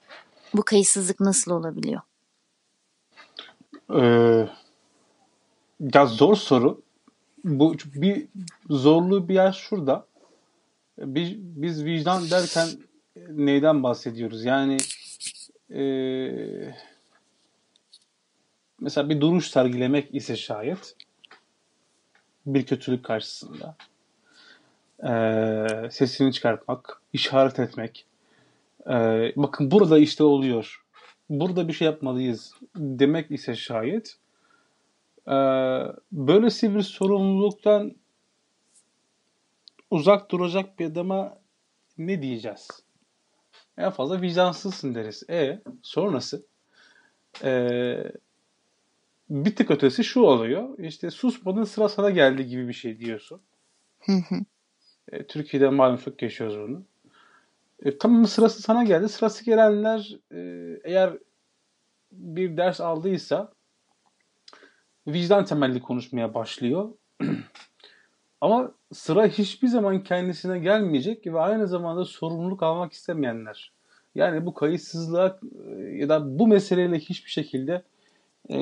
Bu kayıtsızlık nasıl olabiliyor? Ee, ya zor soru. Bu bir zorluğu bir yer şurada. Biz, biz vicdan derken neyden bahsediyoruz? Yani ee, mesela bir duruş sergilemek ise şayet bir kötülük karşısında ee, sesini çıkartmak, işaret etmek. Ee, bakın burada işte oluyor. Burada bir şey yapmalıyız demek ise şayet ee, böylesi bir sorumluluktan uzak duracak bir adama ne diyeceğiz? En fazla vicdansızsın deriz. E sonrası ee, bir tık ötesi şu oluyor. İşte susmadın sıra sana geldi gibi bir şey diyorsun. E, Türkiye'de malum çok yaşıyoruz bunu. E, tamam sırası sana geldi. Sırası gelenler e, eğer bir ders aldıysa vicdan temelli konuşmaya başlıyor. Ama sıra hiçbir zaman kendisine gelmeyecek ve aynı zamanda sorumluluk almak istemeyenler. Yani bu kayıtsızlığa e, ya da bu meseleyle hiçbir şekilde e,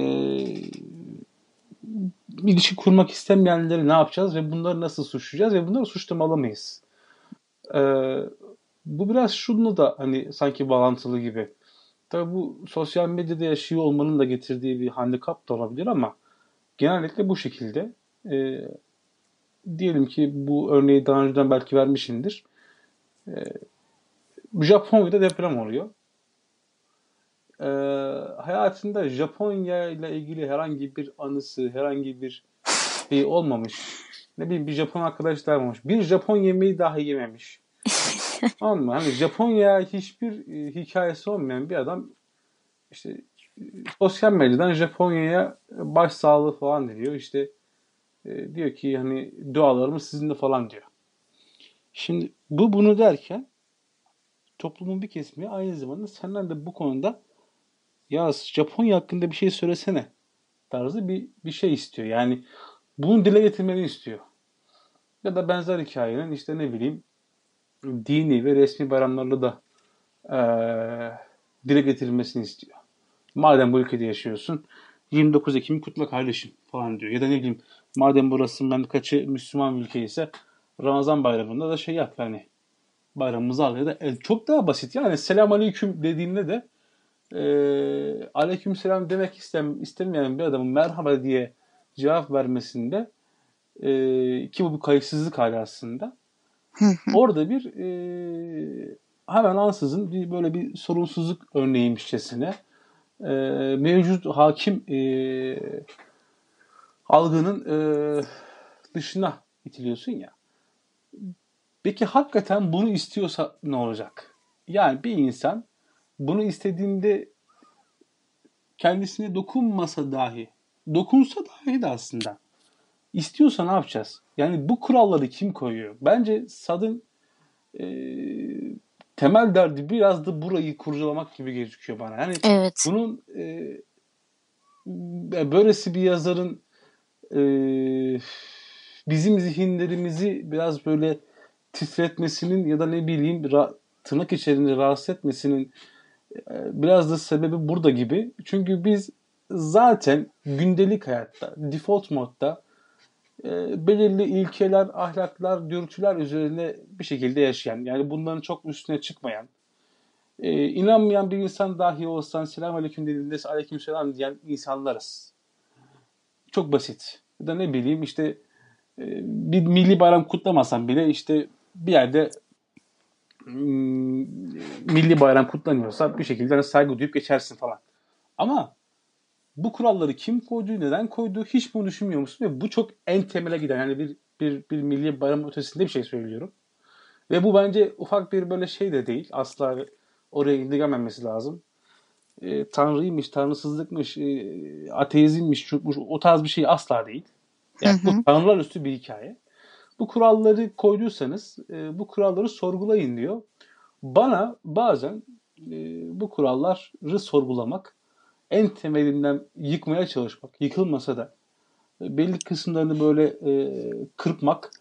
ilişki kurmak istemeyenleri ne yapacağız ve bunları nasıl suçlayacağız ve bunları suçlamalı mıyız? E, bu biraz şununla da hani sanki bağlantılı gibi. Tabii bu sosyal medyada yaşıyor olmanın da getirdiği bir handikap da olabilir ama genellikle bu şekilde. E, diyelim ki bu örneği daha önceden belki vermişimdir. E, Japonya'da deprem oluyor. E, hayatında Japonya ile ilgili herhangi bir anısı, herhangi bir şey olmamış. Ne bileyim bir Japon arkadaş da olmamış. Bir Japon yemeği dahi yememiş. Mı? Hani Japonya hiçbir e, hikayesi olmayan bir adam işte e, sosyal medyadan Japonya'ya baş sağlığı falan diyor. İşte e, diyor ki hani dualarımız sizinle falan diyor. Şimdi bu bunu derken toplumun bir kesimi aynı zamanda senden de bu konuda ya Japonya hakkında bir şey söylesene tarzı bir, bir şey istiyor. Yani bunu dile getirmeni istiyor. Ya da benzer hikayenin işte ne bileyim dini ve resmi bayramlarla da eee dile getirilmesini istiyor. Madem bu ülkede yaşıyorsun 29 Ekim'i kutla kardeşim falan diyor. Ya da ne bileyim madem burası memlekatçı Müslüman ülke ise Ramazan bayramında da şey yap yani bayramımızı al ya da e, çok daha basit yani selam aleyküm dediğinde de e, aleyküm selam demek istem, istemeyen bir adamın merhaba diye cevap vermesinde e, ki bu bir kayıtsızlık hali aslında orada bir e, hemen ansızın bir böyle bir sorumsuzluk örneğiymişçesine e, mevcut hakim e, algının e, dışına itiliyorsun ya. Peki hakikaten bunu istiyorsa ne olacak? Yani bir insan bunu istediğinde kendisine dokunmasa dahi, dokunsa dahi de aslında İstiyorsa ne yapacağız? Yani bu kuralları kim koyuyor? Bence Sad'ın e, temel derdi biraz da burayı kurcalamak gibi gözüküyor bana. Yani evet. bunun e, böylesi bir yazarın e, bizim zihinlerimizi biraz böyle titretmesinin ya da ne bileyim ra, tırnak içerisinde rahatsız etmesinin biraz da sebebi burada gibi. Çünkü biz zaten gündelik hayatta, default modda e, belirli ilkeler, ahlaklar, dürtüler üzerine bir şekilde yaşayan, yani bunların çok üstüne çıkmayan, e, inanmayan bir insan dahi olsan selam aleyküm dediğinde aleyküm selam diyen insanlarız. Çok basit. Da ne bileyim işte e, bir milli bayram kutlamasan bile işte bir yerde milli bayram kutlanıyorsa bir şekilde hani saygı duyup geçersin falan. Ama bu kuralları kim koydu, neden koydu hiç bunu düşünmüyor musun? Ve bu çok en temele giden yani bir, bir, bir milli bayram ötesinde bir şey söylüyorum. Ve bu bence ufak bir böyle şey de değil. Asla oraya indirgememesi lazım. E, tanrıymış, tanrısızlıkmış, e, ateizmmiş, çokmuş, o tarz bir şey asla değil. Yani hı hı. bu tanrılar üstü bir hikaye. Bu kuralları koyduysanız e, bu kuralları sorgulayın diyor. Bana bazen e, bu kuralları sorgulamak en temelinden yıkmaya çalışmak, yıkılmasa da e, belli kısımlarını böyle e, kırpmak,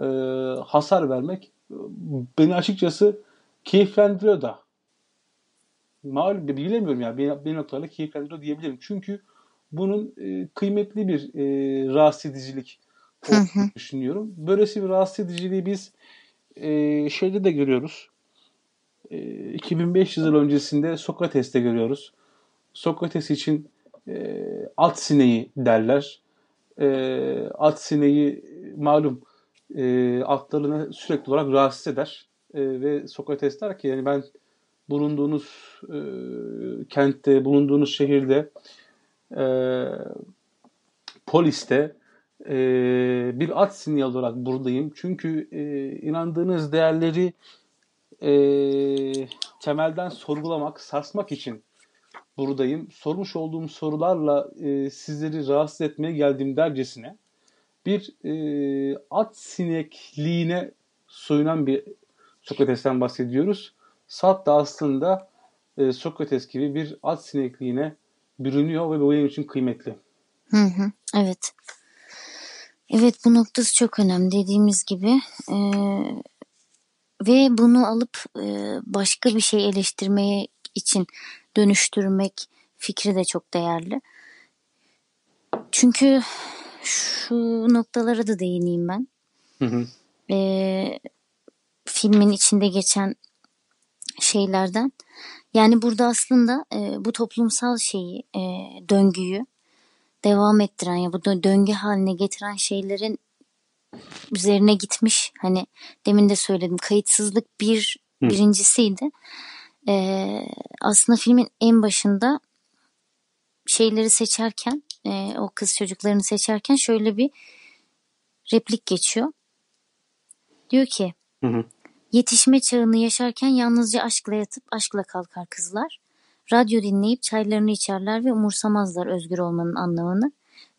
e, hasar vermek e, beni açıkçası keyiflendiriyor da. Malum bilemiyorum ya beni, beni noktalarla keyiflendiriyor diyebilirim. Çünkü bunun e, kıymetli bir e, rahatsız edicilik olduğunu düşünüyorum. Böylesi bir rahatsız ediciliği biz e, şeyde de görüyoruz. E, 2500 yıl öncesinde Sokrates'te görüyoruz. Sokrates için e, at sineği derler. E, at sineği malum e, atlarını sürekli olarak rahatsız eder. E, ve Sokrates der ki yani ben bulunduğunuz e, kentte, bulunduğunuz şehirde e, poliste e, bir at sineği olarak buradayım. Çünkü e, inandığınız değerleri e, temelden sorgulamak, sarsmak için buradayım. Sormuş olduğum sorularla e, sizleri rahatsız etmeye geldiğim dercesine bir e, at sinekliğine soyunan bir Sokrates'ten bahsediyoruz. Sat da aslında e, Sokrates gibi bir at sinekliğine bürünüyor ve bu benim için kıymetli. Hı hı, evet. Evet bu noktası çok önemli dediğimiz gibi. E, ve bunu alıp e, başka bir şey eleştirmeye için dönüştürmek fikri de çok değerli. Çünkü şu noktalara da değineyim ben. Hı hı. Ee, filmin içinde geçen şeylerden. Yani burada aslında e, bu toplumsal şeyi, e, döngüyü devam ettiren ya bu döngü haline getiren şeylerin üzerine gitmiş. Hani demin de söyledim kayıtsızlık bir Hı. birincisiydi e, aslında filmin en başında şeyleri seçerken e, o kız çocuklarını seçerken şöyle bir replik geçiyor. Diyor ki hı hı. yetişme çağını yaşarken yalnızca aşkla yatıp aşkla kalkar kızlar. Radyo dinleyip çaylarını içerler ve umursamazlar özgür olmanın anlamını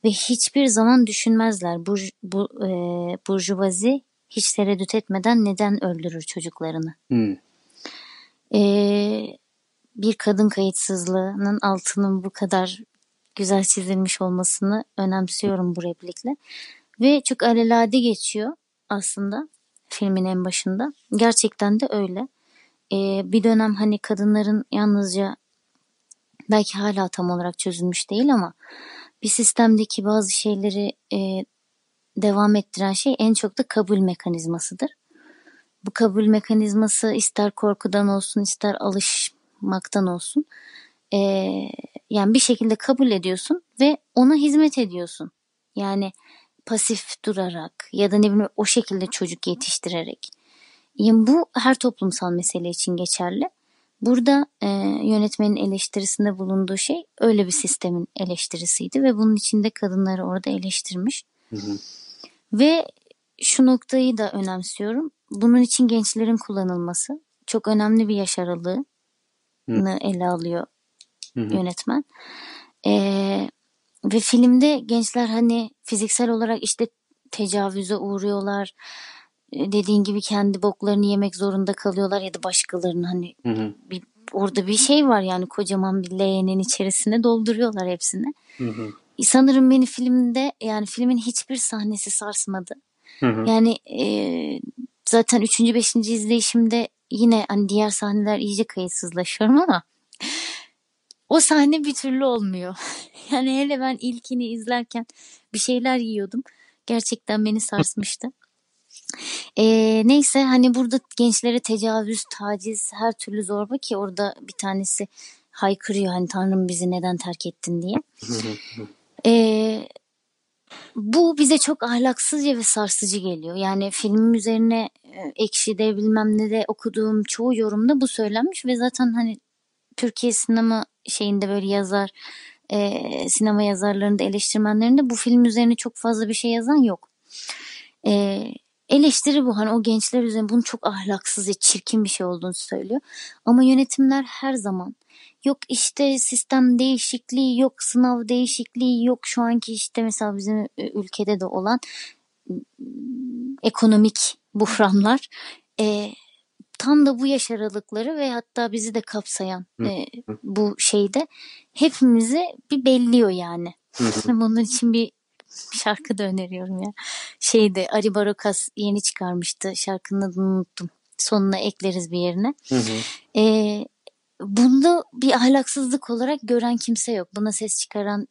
ve hiçbir zaman düşünmezler bu, bu e, burjuvazi hiç tereddüt etmeden neden öldürür çocuklarını. Hmm e, bir kadın kayıtsızlığının altının bu kadar güzel çizilmiş olmasını önemsiyorum bu replikle. Ve çok alelade geçiyor aslında filmin en başında. Gerçekten de öyle. Ee, bir dönem hani kadınların yalnızca belki hala tam olarak çözülmüş değil ama bir sistemdeki bazı şeyleri e, devam ettiren şey en çok da kabul mekanizmasıdır bu kabul mekanizması ister korkudan olsun ister alışmaktan olsun e, yani bir şekilde kabul ediyorsun ve ona hizmet ediyorsun. Yani pasif durarak ya da ne bileyim o şekilde çocuk yetiştirerek. Yani bu her toplumsal mesele için geçerli. Burada e, yönetmenin eleştirisinde bulunduğu şey öyle bir sistemin eleştirisiydi ve bunun içinde kadınları orada eleştirmiş. Hı hı. Ve şu noktayı da önemsiyorum bunun için gençlerin kullanılması çok önemli bir yaş aralığını Hı. ele alıyor Hı-hı. yönetmen. Ee, ve filmde gençler hani fiziksel olarak işte tecavüze uğruyorlar. E, dediğin gibi kendi boklarını yemek zorunda kalıyorlar ya da başkalarının hani Hı hı. bir orada bir şey var yani kocaman bir leğenin içerisine dolduruyorlar hepsini. Hı hı. Sanırım beni filmde yani filmin hiçbir sahnesi sarsmadı. Hı hı. Yani e, zaten 3. 5. izleyişimde yine hani diğer sahneler iyice kayıtsızlaşıyorum ama o sahne bir türlü olmuyor. yani hele ben ilkini izlerken bir şeyler yiyordum. Gerçekten beni sarsmıştı. E, neyse hani burada gençlere tecavüz, taciz, her türlü zorba ki orada bir tanesi haykırıyor hani Tanrım bizi neden terk ettin diye. E, bu bize çok ahlaksızca ve sarsıcı geliyor. Yani filmin üzerine e, ekşide bilmem ne de okuduğum çoğu yorumda bu söylenmiş ve zaten hani Türkiye sinema şeyinde böyle yazar e, sinema yazarlarında eleştirmenlerinde bu film üzerine çok fazla bir şey yazan yok. E, eleştiri bu hani o gençler üzerine bunun çok ahlaksız ve çirkin bir şey olduğunu söylüyor. Ama yönetimler her zaman yok işte sistem değişikliği yok sınav değişikliği yok şu anki işte mesela bizim ülkede de olan ekonomik buhranlar e, tam da bu yaş aralıkları ve hatta bizi de kapsayan e, bu şeyde hepimizi bir belliyor yani. Bunun için bir şarkı da öneriyorum ya. Şeyde Ari Barokas yeni çıkarmıştı. Şarkının adını unuttum. Sonuna ekleriz bir yerine. E, bunda bir ahlaksızlık olarak gören kimse yok. Buna ses çıkaran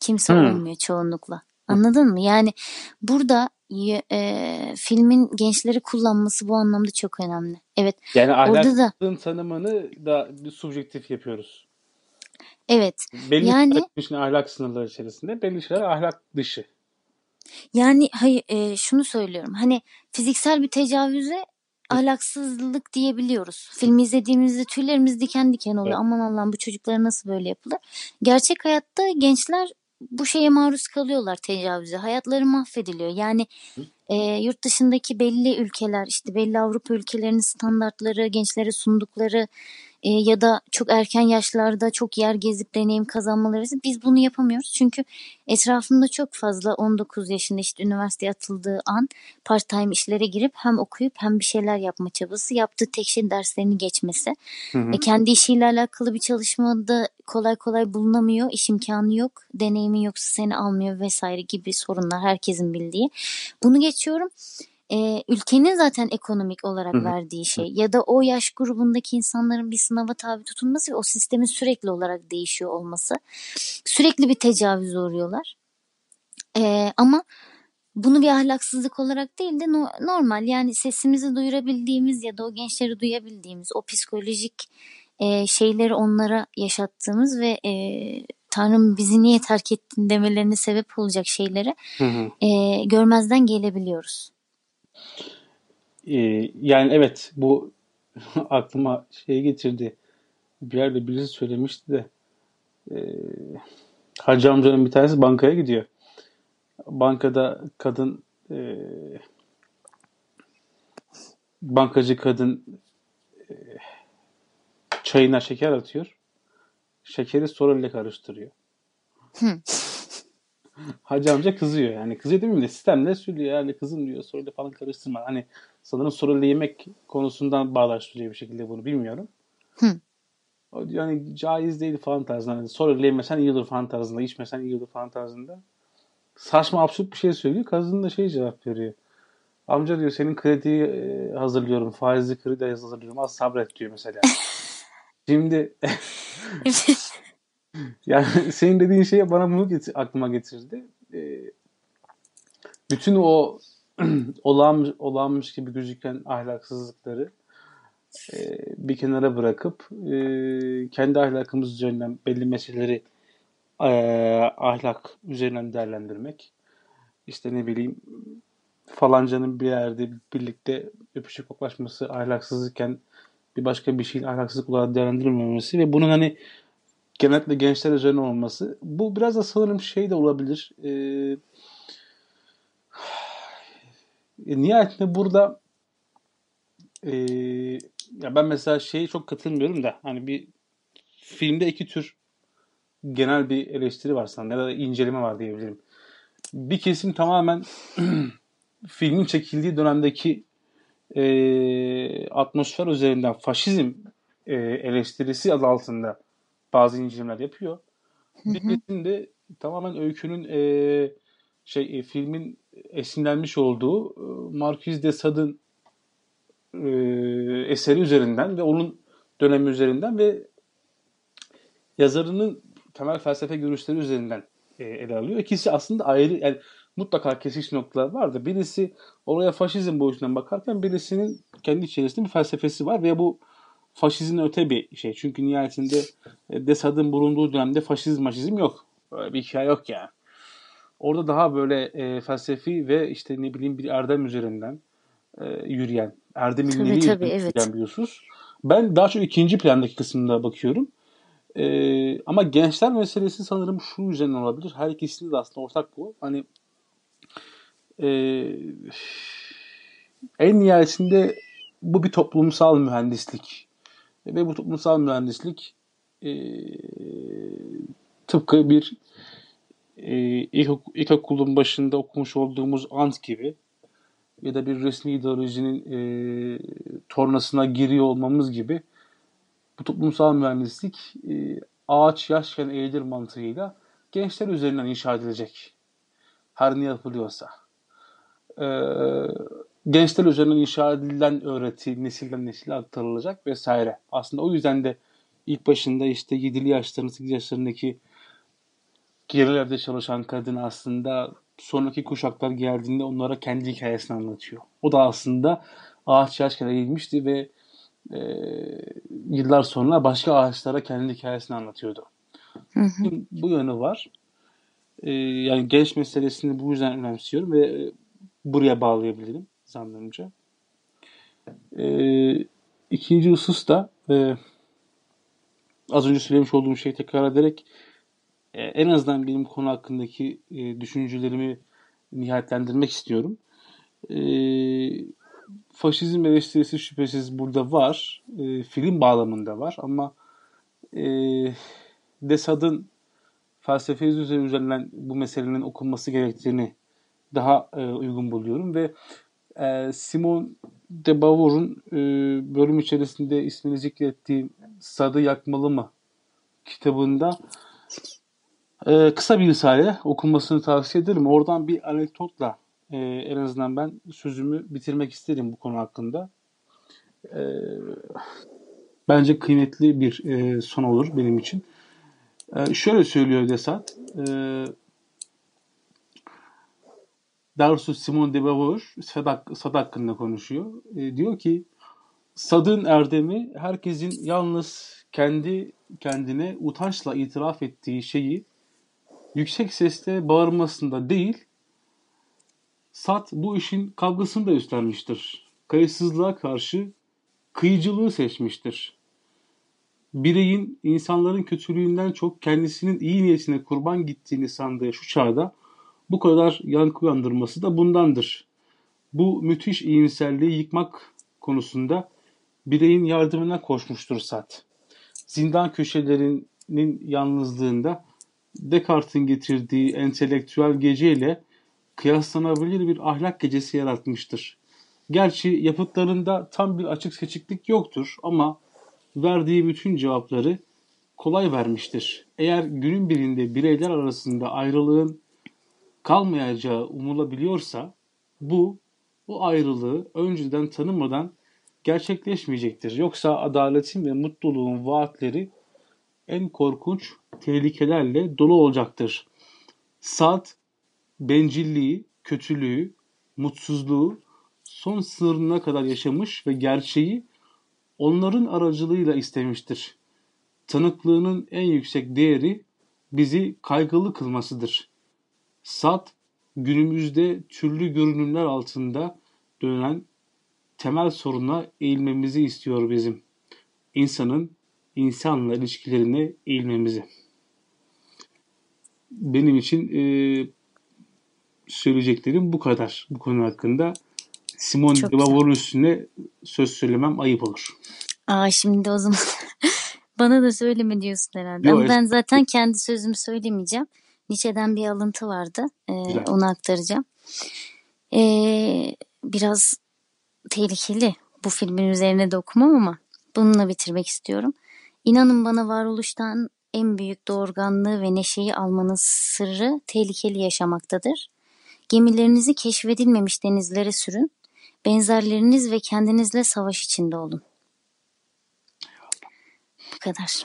kimse Hmm. olmuyor çoğunlukla. Anladın mı? Yani burada e, filmin gençleri kullanması bu anlamda çok önemli. Evet. Yani Orada da ahlaksızlığın tanımını da bir subjektif yapıyoruz. Evet. Belli Yani şeyler ahlak sınırları içerisinde, belli şeyler ahlak dışı. yani hayır e, şunu söylüyorum. Hani fiziksel bir tecavüze ahlaksızlık diyebiliyoruz. Filmi izlediğimizde tüylerimiz diken diken oluyor. Evet. Aman Allah'ım bu çocuklara nasıl böyle yapılır? Gerçek hayatta gençler bu şeye maruz kalıyorlar tecavüze. Hayatları mahvediliyor. Yani e, yurt dışındaki belli ülkeler işte belli Avrupa ülkelerinin standartları, gençlere sundukları e, ya da çok erken yaşlarda çok yer gezip deneyim kazanmaları biz bunu yapamıyoruz. Çünkü etrafımda çok fazla 19 yaşında işte üniversiteye atıldığı an part time işlere girip hem okuyup hem bir şeyler yapma çabası yaptığı tek şey derslerini geçmesi. Hı hı. E, kendi işiyle alakalı bir çalışmada kolay kolay bulunamıyor, iş imkanı yok, deneyimin yoksa seni almıyor vesaire gibi sorunlar herkesin bildiği. Bunu geçiyorum. E, ülkenin zaten ekonomik olarak Hı hı. verdiği şey ya da o yaş grubundaki insanların bir sınava tabi tutulması ve o sistemin sürekli olarak değişiyor olması. Sürekli bir tecavüz uğruyorlar. E, ama bunu bir ahlaksızlık olarak değil de no- normal yani sesimizi duyurabildiğimiz ya da o gençleri duyabildiğimiz o psikolojik e, şeyleri onlara yaşattığımız ve e, Tanrım bizi niye terk ettin demelerine sebep olacak şeyleri Hı hı. e, görmezden gelebiliyoruz. Ee, yani evet bu aklıma şey getirdi. Bir yerde birisi söylemişti de e, Hacı amcanın bir tanesi bankaya gidiyor. Bankada kadın e, bankacı kadın e, çayına şeker atıyor. Şekeri soruyla karıştırıyor. Hacı amca kızıyor yani. Kızıyor değil mi de sistemle söylüyor yani kızım diyor soruyla falan karıştırma. Hani sanırım soruyla yemek konusundan bağdaştırıyor bir şekilde bunu bilmiyorum. Hı. O diyor hani caiz değil falan tarzında. Hani soruyla yemesen iyi olur falan tarzında. içmesen iyi olur falan tarzında. Saçma absürt bir şey söylüyor. Kadın da şey cevap veriyor. Amca diyor senin krediyi e, hazırlıyorum. Faizli kredi hazırlıyorum. Az sabret diyor mesela. Şimdi yani senin dediğin şey bana bunu getir, aklıma getirdi. Ee, bütün o olağan, olağanmış gibi gözüken ahlaksızlıkları e, bir kenara bırakıp e, kendi ahlakımız üzerinden belli meseleleri e, ahlak üzerinden değerlendirmek. İşte ne bileyim falancanın bir yerde birlikte öpüşüp koklaşması ahlaksızlıkken bir başka bir şeyin ahlaksızlık olarak değerlendirilmemesi ve bunun hani genellikle gençler üzerine olması. Bu biraz da sanırım şey de olabilir. Ee, e, nihayetinde burada e, ya ben mesela şeyi çok katılmıyorum da hani bir filmde iki tür genel bir eleştiri var sana ya da inceleme var diyebilirim. Bir kesim tamamen filmin çekildiği dönemdeki e, atmosfer üzerinden faşizm e, eleştirisi adı altında bazı incelemeler yapıyor. Bir kesim de tamamen öykünün e, şey e, filmin esinlenmiş olduğu e, Marquis de Sade'ın e, eseri üzerinden ve onun dönemi üzerinden ve yazarının temel felsefe görüşleri üzerinden e, ele alıyor. İkisi aslında ayrı yani mutlaka kesiş noktalar vardı. Birisi oraya faşizm boyutundan bakarken birisinin kendi içerisinde bir felsefesi var ve bu faşizmin öte bir şey. Çünkü nihayetinde e, Desad'ın bulunduğu dönemde faşizm maşizm yok. Böyle bir hikaye yok yani. Orada daha böyle e, felsefi ve işte ne bileyim bir erdem üzerinden e, yürüyen, erdem ilmileri tabii, evet. bir husus. Ben daha çok ikinci plandaki kısımda bakıyorum. E, ama gençler meselesi sanırım şu yüzden olabilir. Her ikisinde de aslında ortak bu. Hani e, en nihayetinde bu bir toplumsal mühendislik. Ve bu toplumsal mühendislik e, tıpkı bir e, ilk, ilkokulun başında okumuş olduğumuz ant gibi ya da bir resmi ideolojinin e, tornasına giriyor olmamız gibi bu toplumsal mühendislik e, ağaç yaşken eğilir mantığıyla gençler üzerinden inşa edilecek. Her ne yapılıyorsa. E, gençler üzerinden inşa edilen öğreti nesilden nesile aktarılacak vesaire. Aslında o yüzden de ilk başında işte 7'li yaşlarında 8 yaşlarındaki gerilerde çalışan kadın aslında sonraki kuşaklar geldiğinde onlara kendi hikayesini anlatıyor. O da aslında ağaç yaşken eğilmişti ve e, yıllar sonra başka ağaçlara kendi hikayesini anlatıyordu. Hı hı. Bu yönü var. E, yani genç meselesini bu yüzden önemsiyorum ve e, buraya bağlayabilirim zannımca. E, ikinci husus da e, az önce söylemiş olduğum şeyi tekrar ederek e, en azından benim konu hakkındaki e, düşüncelerimi nihayetlendirmek istiyorum. E, faşizm eleştirisi şüphesiz burada var. E, film bağlamında var ama e, Desad'ın felsefe üzerinden bu meselenin okunması gerektiğini daha e, uygun buluyorum ve e, Simon de Beauvoir'un e, bölüm içerisinde ismini zikrettiğim Sadı Yakmalı mı kitabında e, kısa bir risale okunmasını tavsiye ederim. Oradan bir anekdotla e, en azından ben sözümü bitirmek isterim bu konu hakkında. E, bence kıymetli bir e, son olur benim için. E, şöyle söylüyor Desat. E, doğrusu Simon de Beauvoir Sad, Sad hakkında konuşuyor. E, diyor ki Sad'ın erdemi herkesin yalnız kendi kendine utançla itiraf ettiği şeyi yüksek sesle bağırmasında değil, Sat bu işin kavgasını da üstlenmiştir. Kayıtsızlığa karşı kıyıcılığı seçmiştir. Bireyin insanların kötülüğünden çok kendisinin iyi niyetine kurban gittiğini sandığı şu çağda bu kadar yankı uyandırması da bundandır. Bu müthiş iyimserliği yıkmak konusunda bireyin yardımına koşmuştur Sat. Zindan köşelerinin yalnızlığında Descartes'in getirdiği entelektüel geceyle kıyaslanabilir bir ahlak gecesi yaratmıştır. Gerçi yapıtlarında tam bir açık seçiklik yoktur ama verdiği bütün cevapları kolay vermiştir. Eğer günün birinde bireyler arasında ayrılığın kalmayacağı umulabiliyorsa bu bu ayrılığı önceden tanımadan gerçekleşmeyecektir. Yoksa adaletin ve mutluluğun vaatleri en korkunç tehlikelerle dolu olacaktır. Saat bencilliği, kötülüğü, mutsuzluğu son sınırına kadar yaşamış ve gerçeği onların aracılığıyla istemiştir. Tanıklığının en yüksek değeri bizi kaygılı kılmasıdır. Sat günümüzde türlü görünümler altında dönen temel soruna eğilmemizi istiyor bizim. İnsanın insanla ilişkilerine eğilmemizi. Benim için e, söyleyeceklerim bu kadar bu konu hakkında. Simon de Beauvoir'un üstüne söz söylemem ayıp olur. Aa, şimdi o zaman Bana da söyleme diyorsun herhalde. Ama ben zaten kendi sözümü söylemeyeceğim. Nietzsche'den bir alıntı vardı. Ee, onu aktaracağım. Ee, biraz tehlikeli bu filmin üzerine de okumam ama bununla bitirmek istiyorum. İnanın bana varoluştan en büyük doğurganlığı ve neşeyi almanın sırrı tehlikeli yaşamaktadır. Gemilerinizi keşfedilmemiş denizlere sürün. Benzerleriniz ve kendinizle savaş içinde olun. Bu kadar.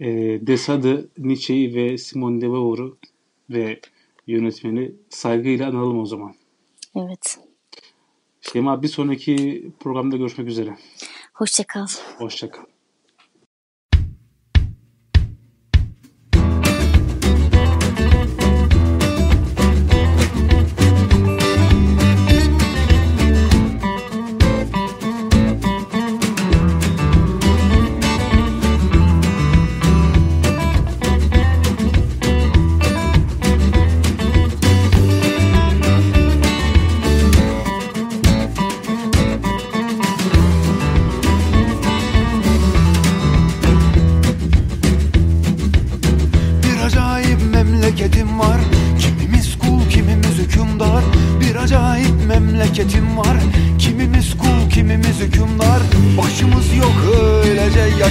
E, Desade'ı, Nietzsche'yi ve Simone de Beauvoir'u ve yönetmeni saygıyla analım o zaman. Evet. Şeyma bir sonraki programda görüşmek üzere. Hoşçakal. Hoşçakal.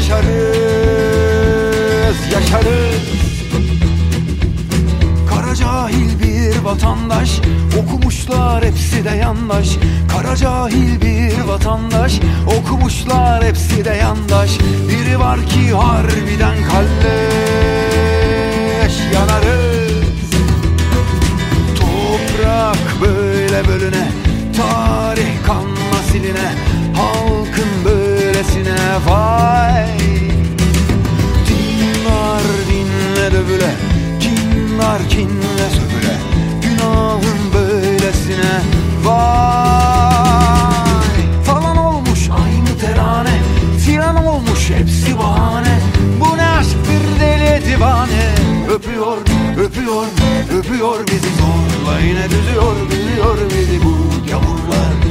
yaşarız, yaşarız. Kara cahil bir vatandaş Okumuşlar hepsi de yandaş. Kara cahil bir vatandaş Okumuşlar hepsi de yandaş. Biri var ki harbiden kalleş Yanarız. Toprak böyle bölüne Tarih kanla siline Halkın böyle vay. Dinler dinle dövüle Kinler kinle sövüle Günahın böylesine. Vay. Falan olmuş aynı terane Filan olmuş hepsi bahane. Bu ne aşk bir deli divane. Öpüyor öpüyor öpüyor bizi zorla Yine düzüyor biliyor bizi bu yavrular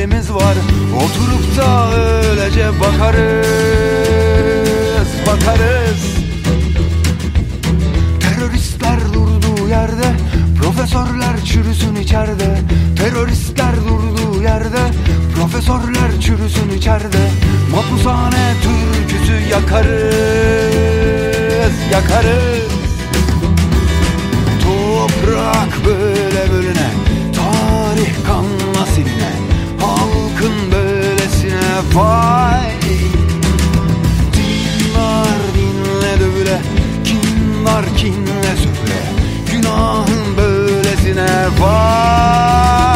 dertlerimiz var Oturup da öylece bakarız Bakarız. Teröristler durduğu yerde Profesörler çürüsün içeride. Teröristler durduğu yerde Profesörler çürüsün içeride. Mapushane türküsü yakarız Yakarız. Toprak böyle bölüne Tarih kanla siline vay. Dinler dinle dövüle Kinlar kinle sövüle Günahın böylesine vay.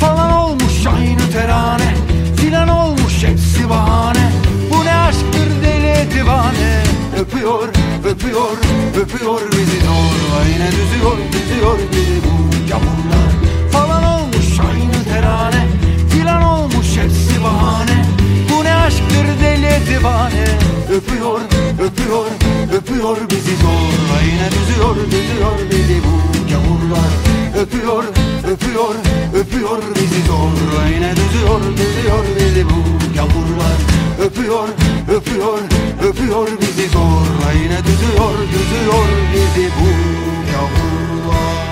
Falan olmuş aynı terane Filan olmuş hepsi bahane. Bu ne aşktır deli divane. Öpüyor öpüyor öpüyor bizi. Zorla Yine düzüyor düzüyor bizi bu yağmurlar Falan olmuş aynı terane olmuş hepsi bahane. Bu ne aşktır deli divane. Öpüyor, öpüyor, öpüyor bizi zorla. Yine düzüyor, düzüyor bizi bu gavurlar. Öpüyor, öpüyor, öpüyor bizi zorla. Yine düzüyor, düzüyor bizi bu gavurlar. Öpüyor, öpüyor, öpüyor bizi zorla. Yine düzüyor, düzüyor bizi bu gavurlar.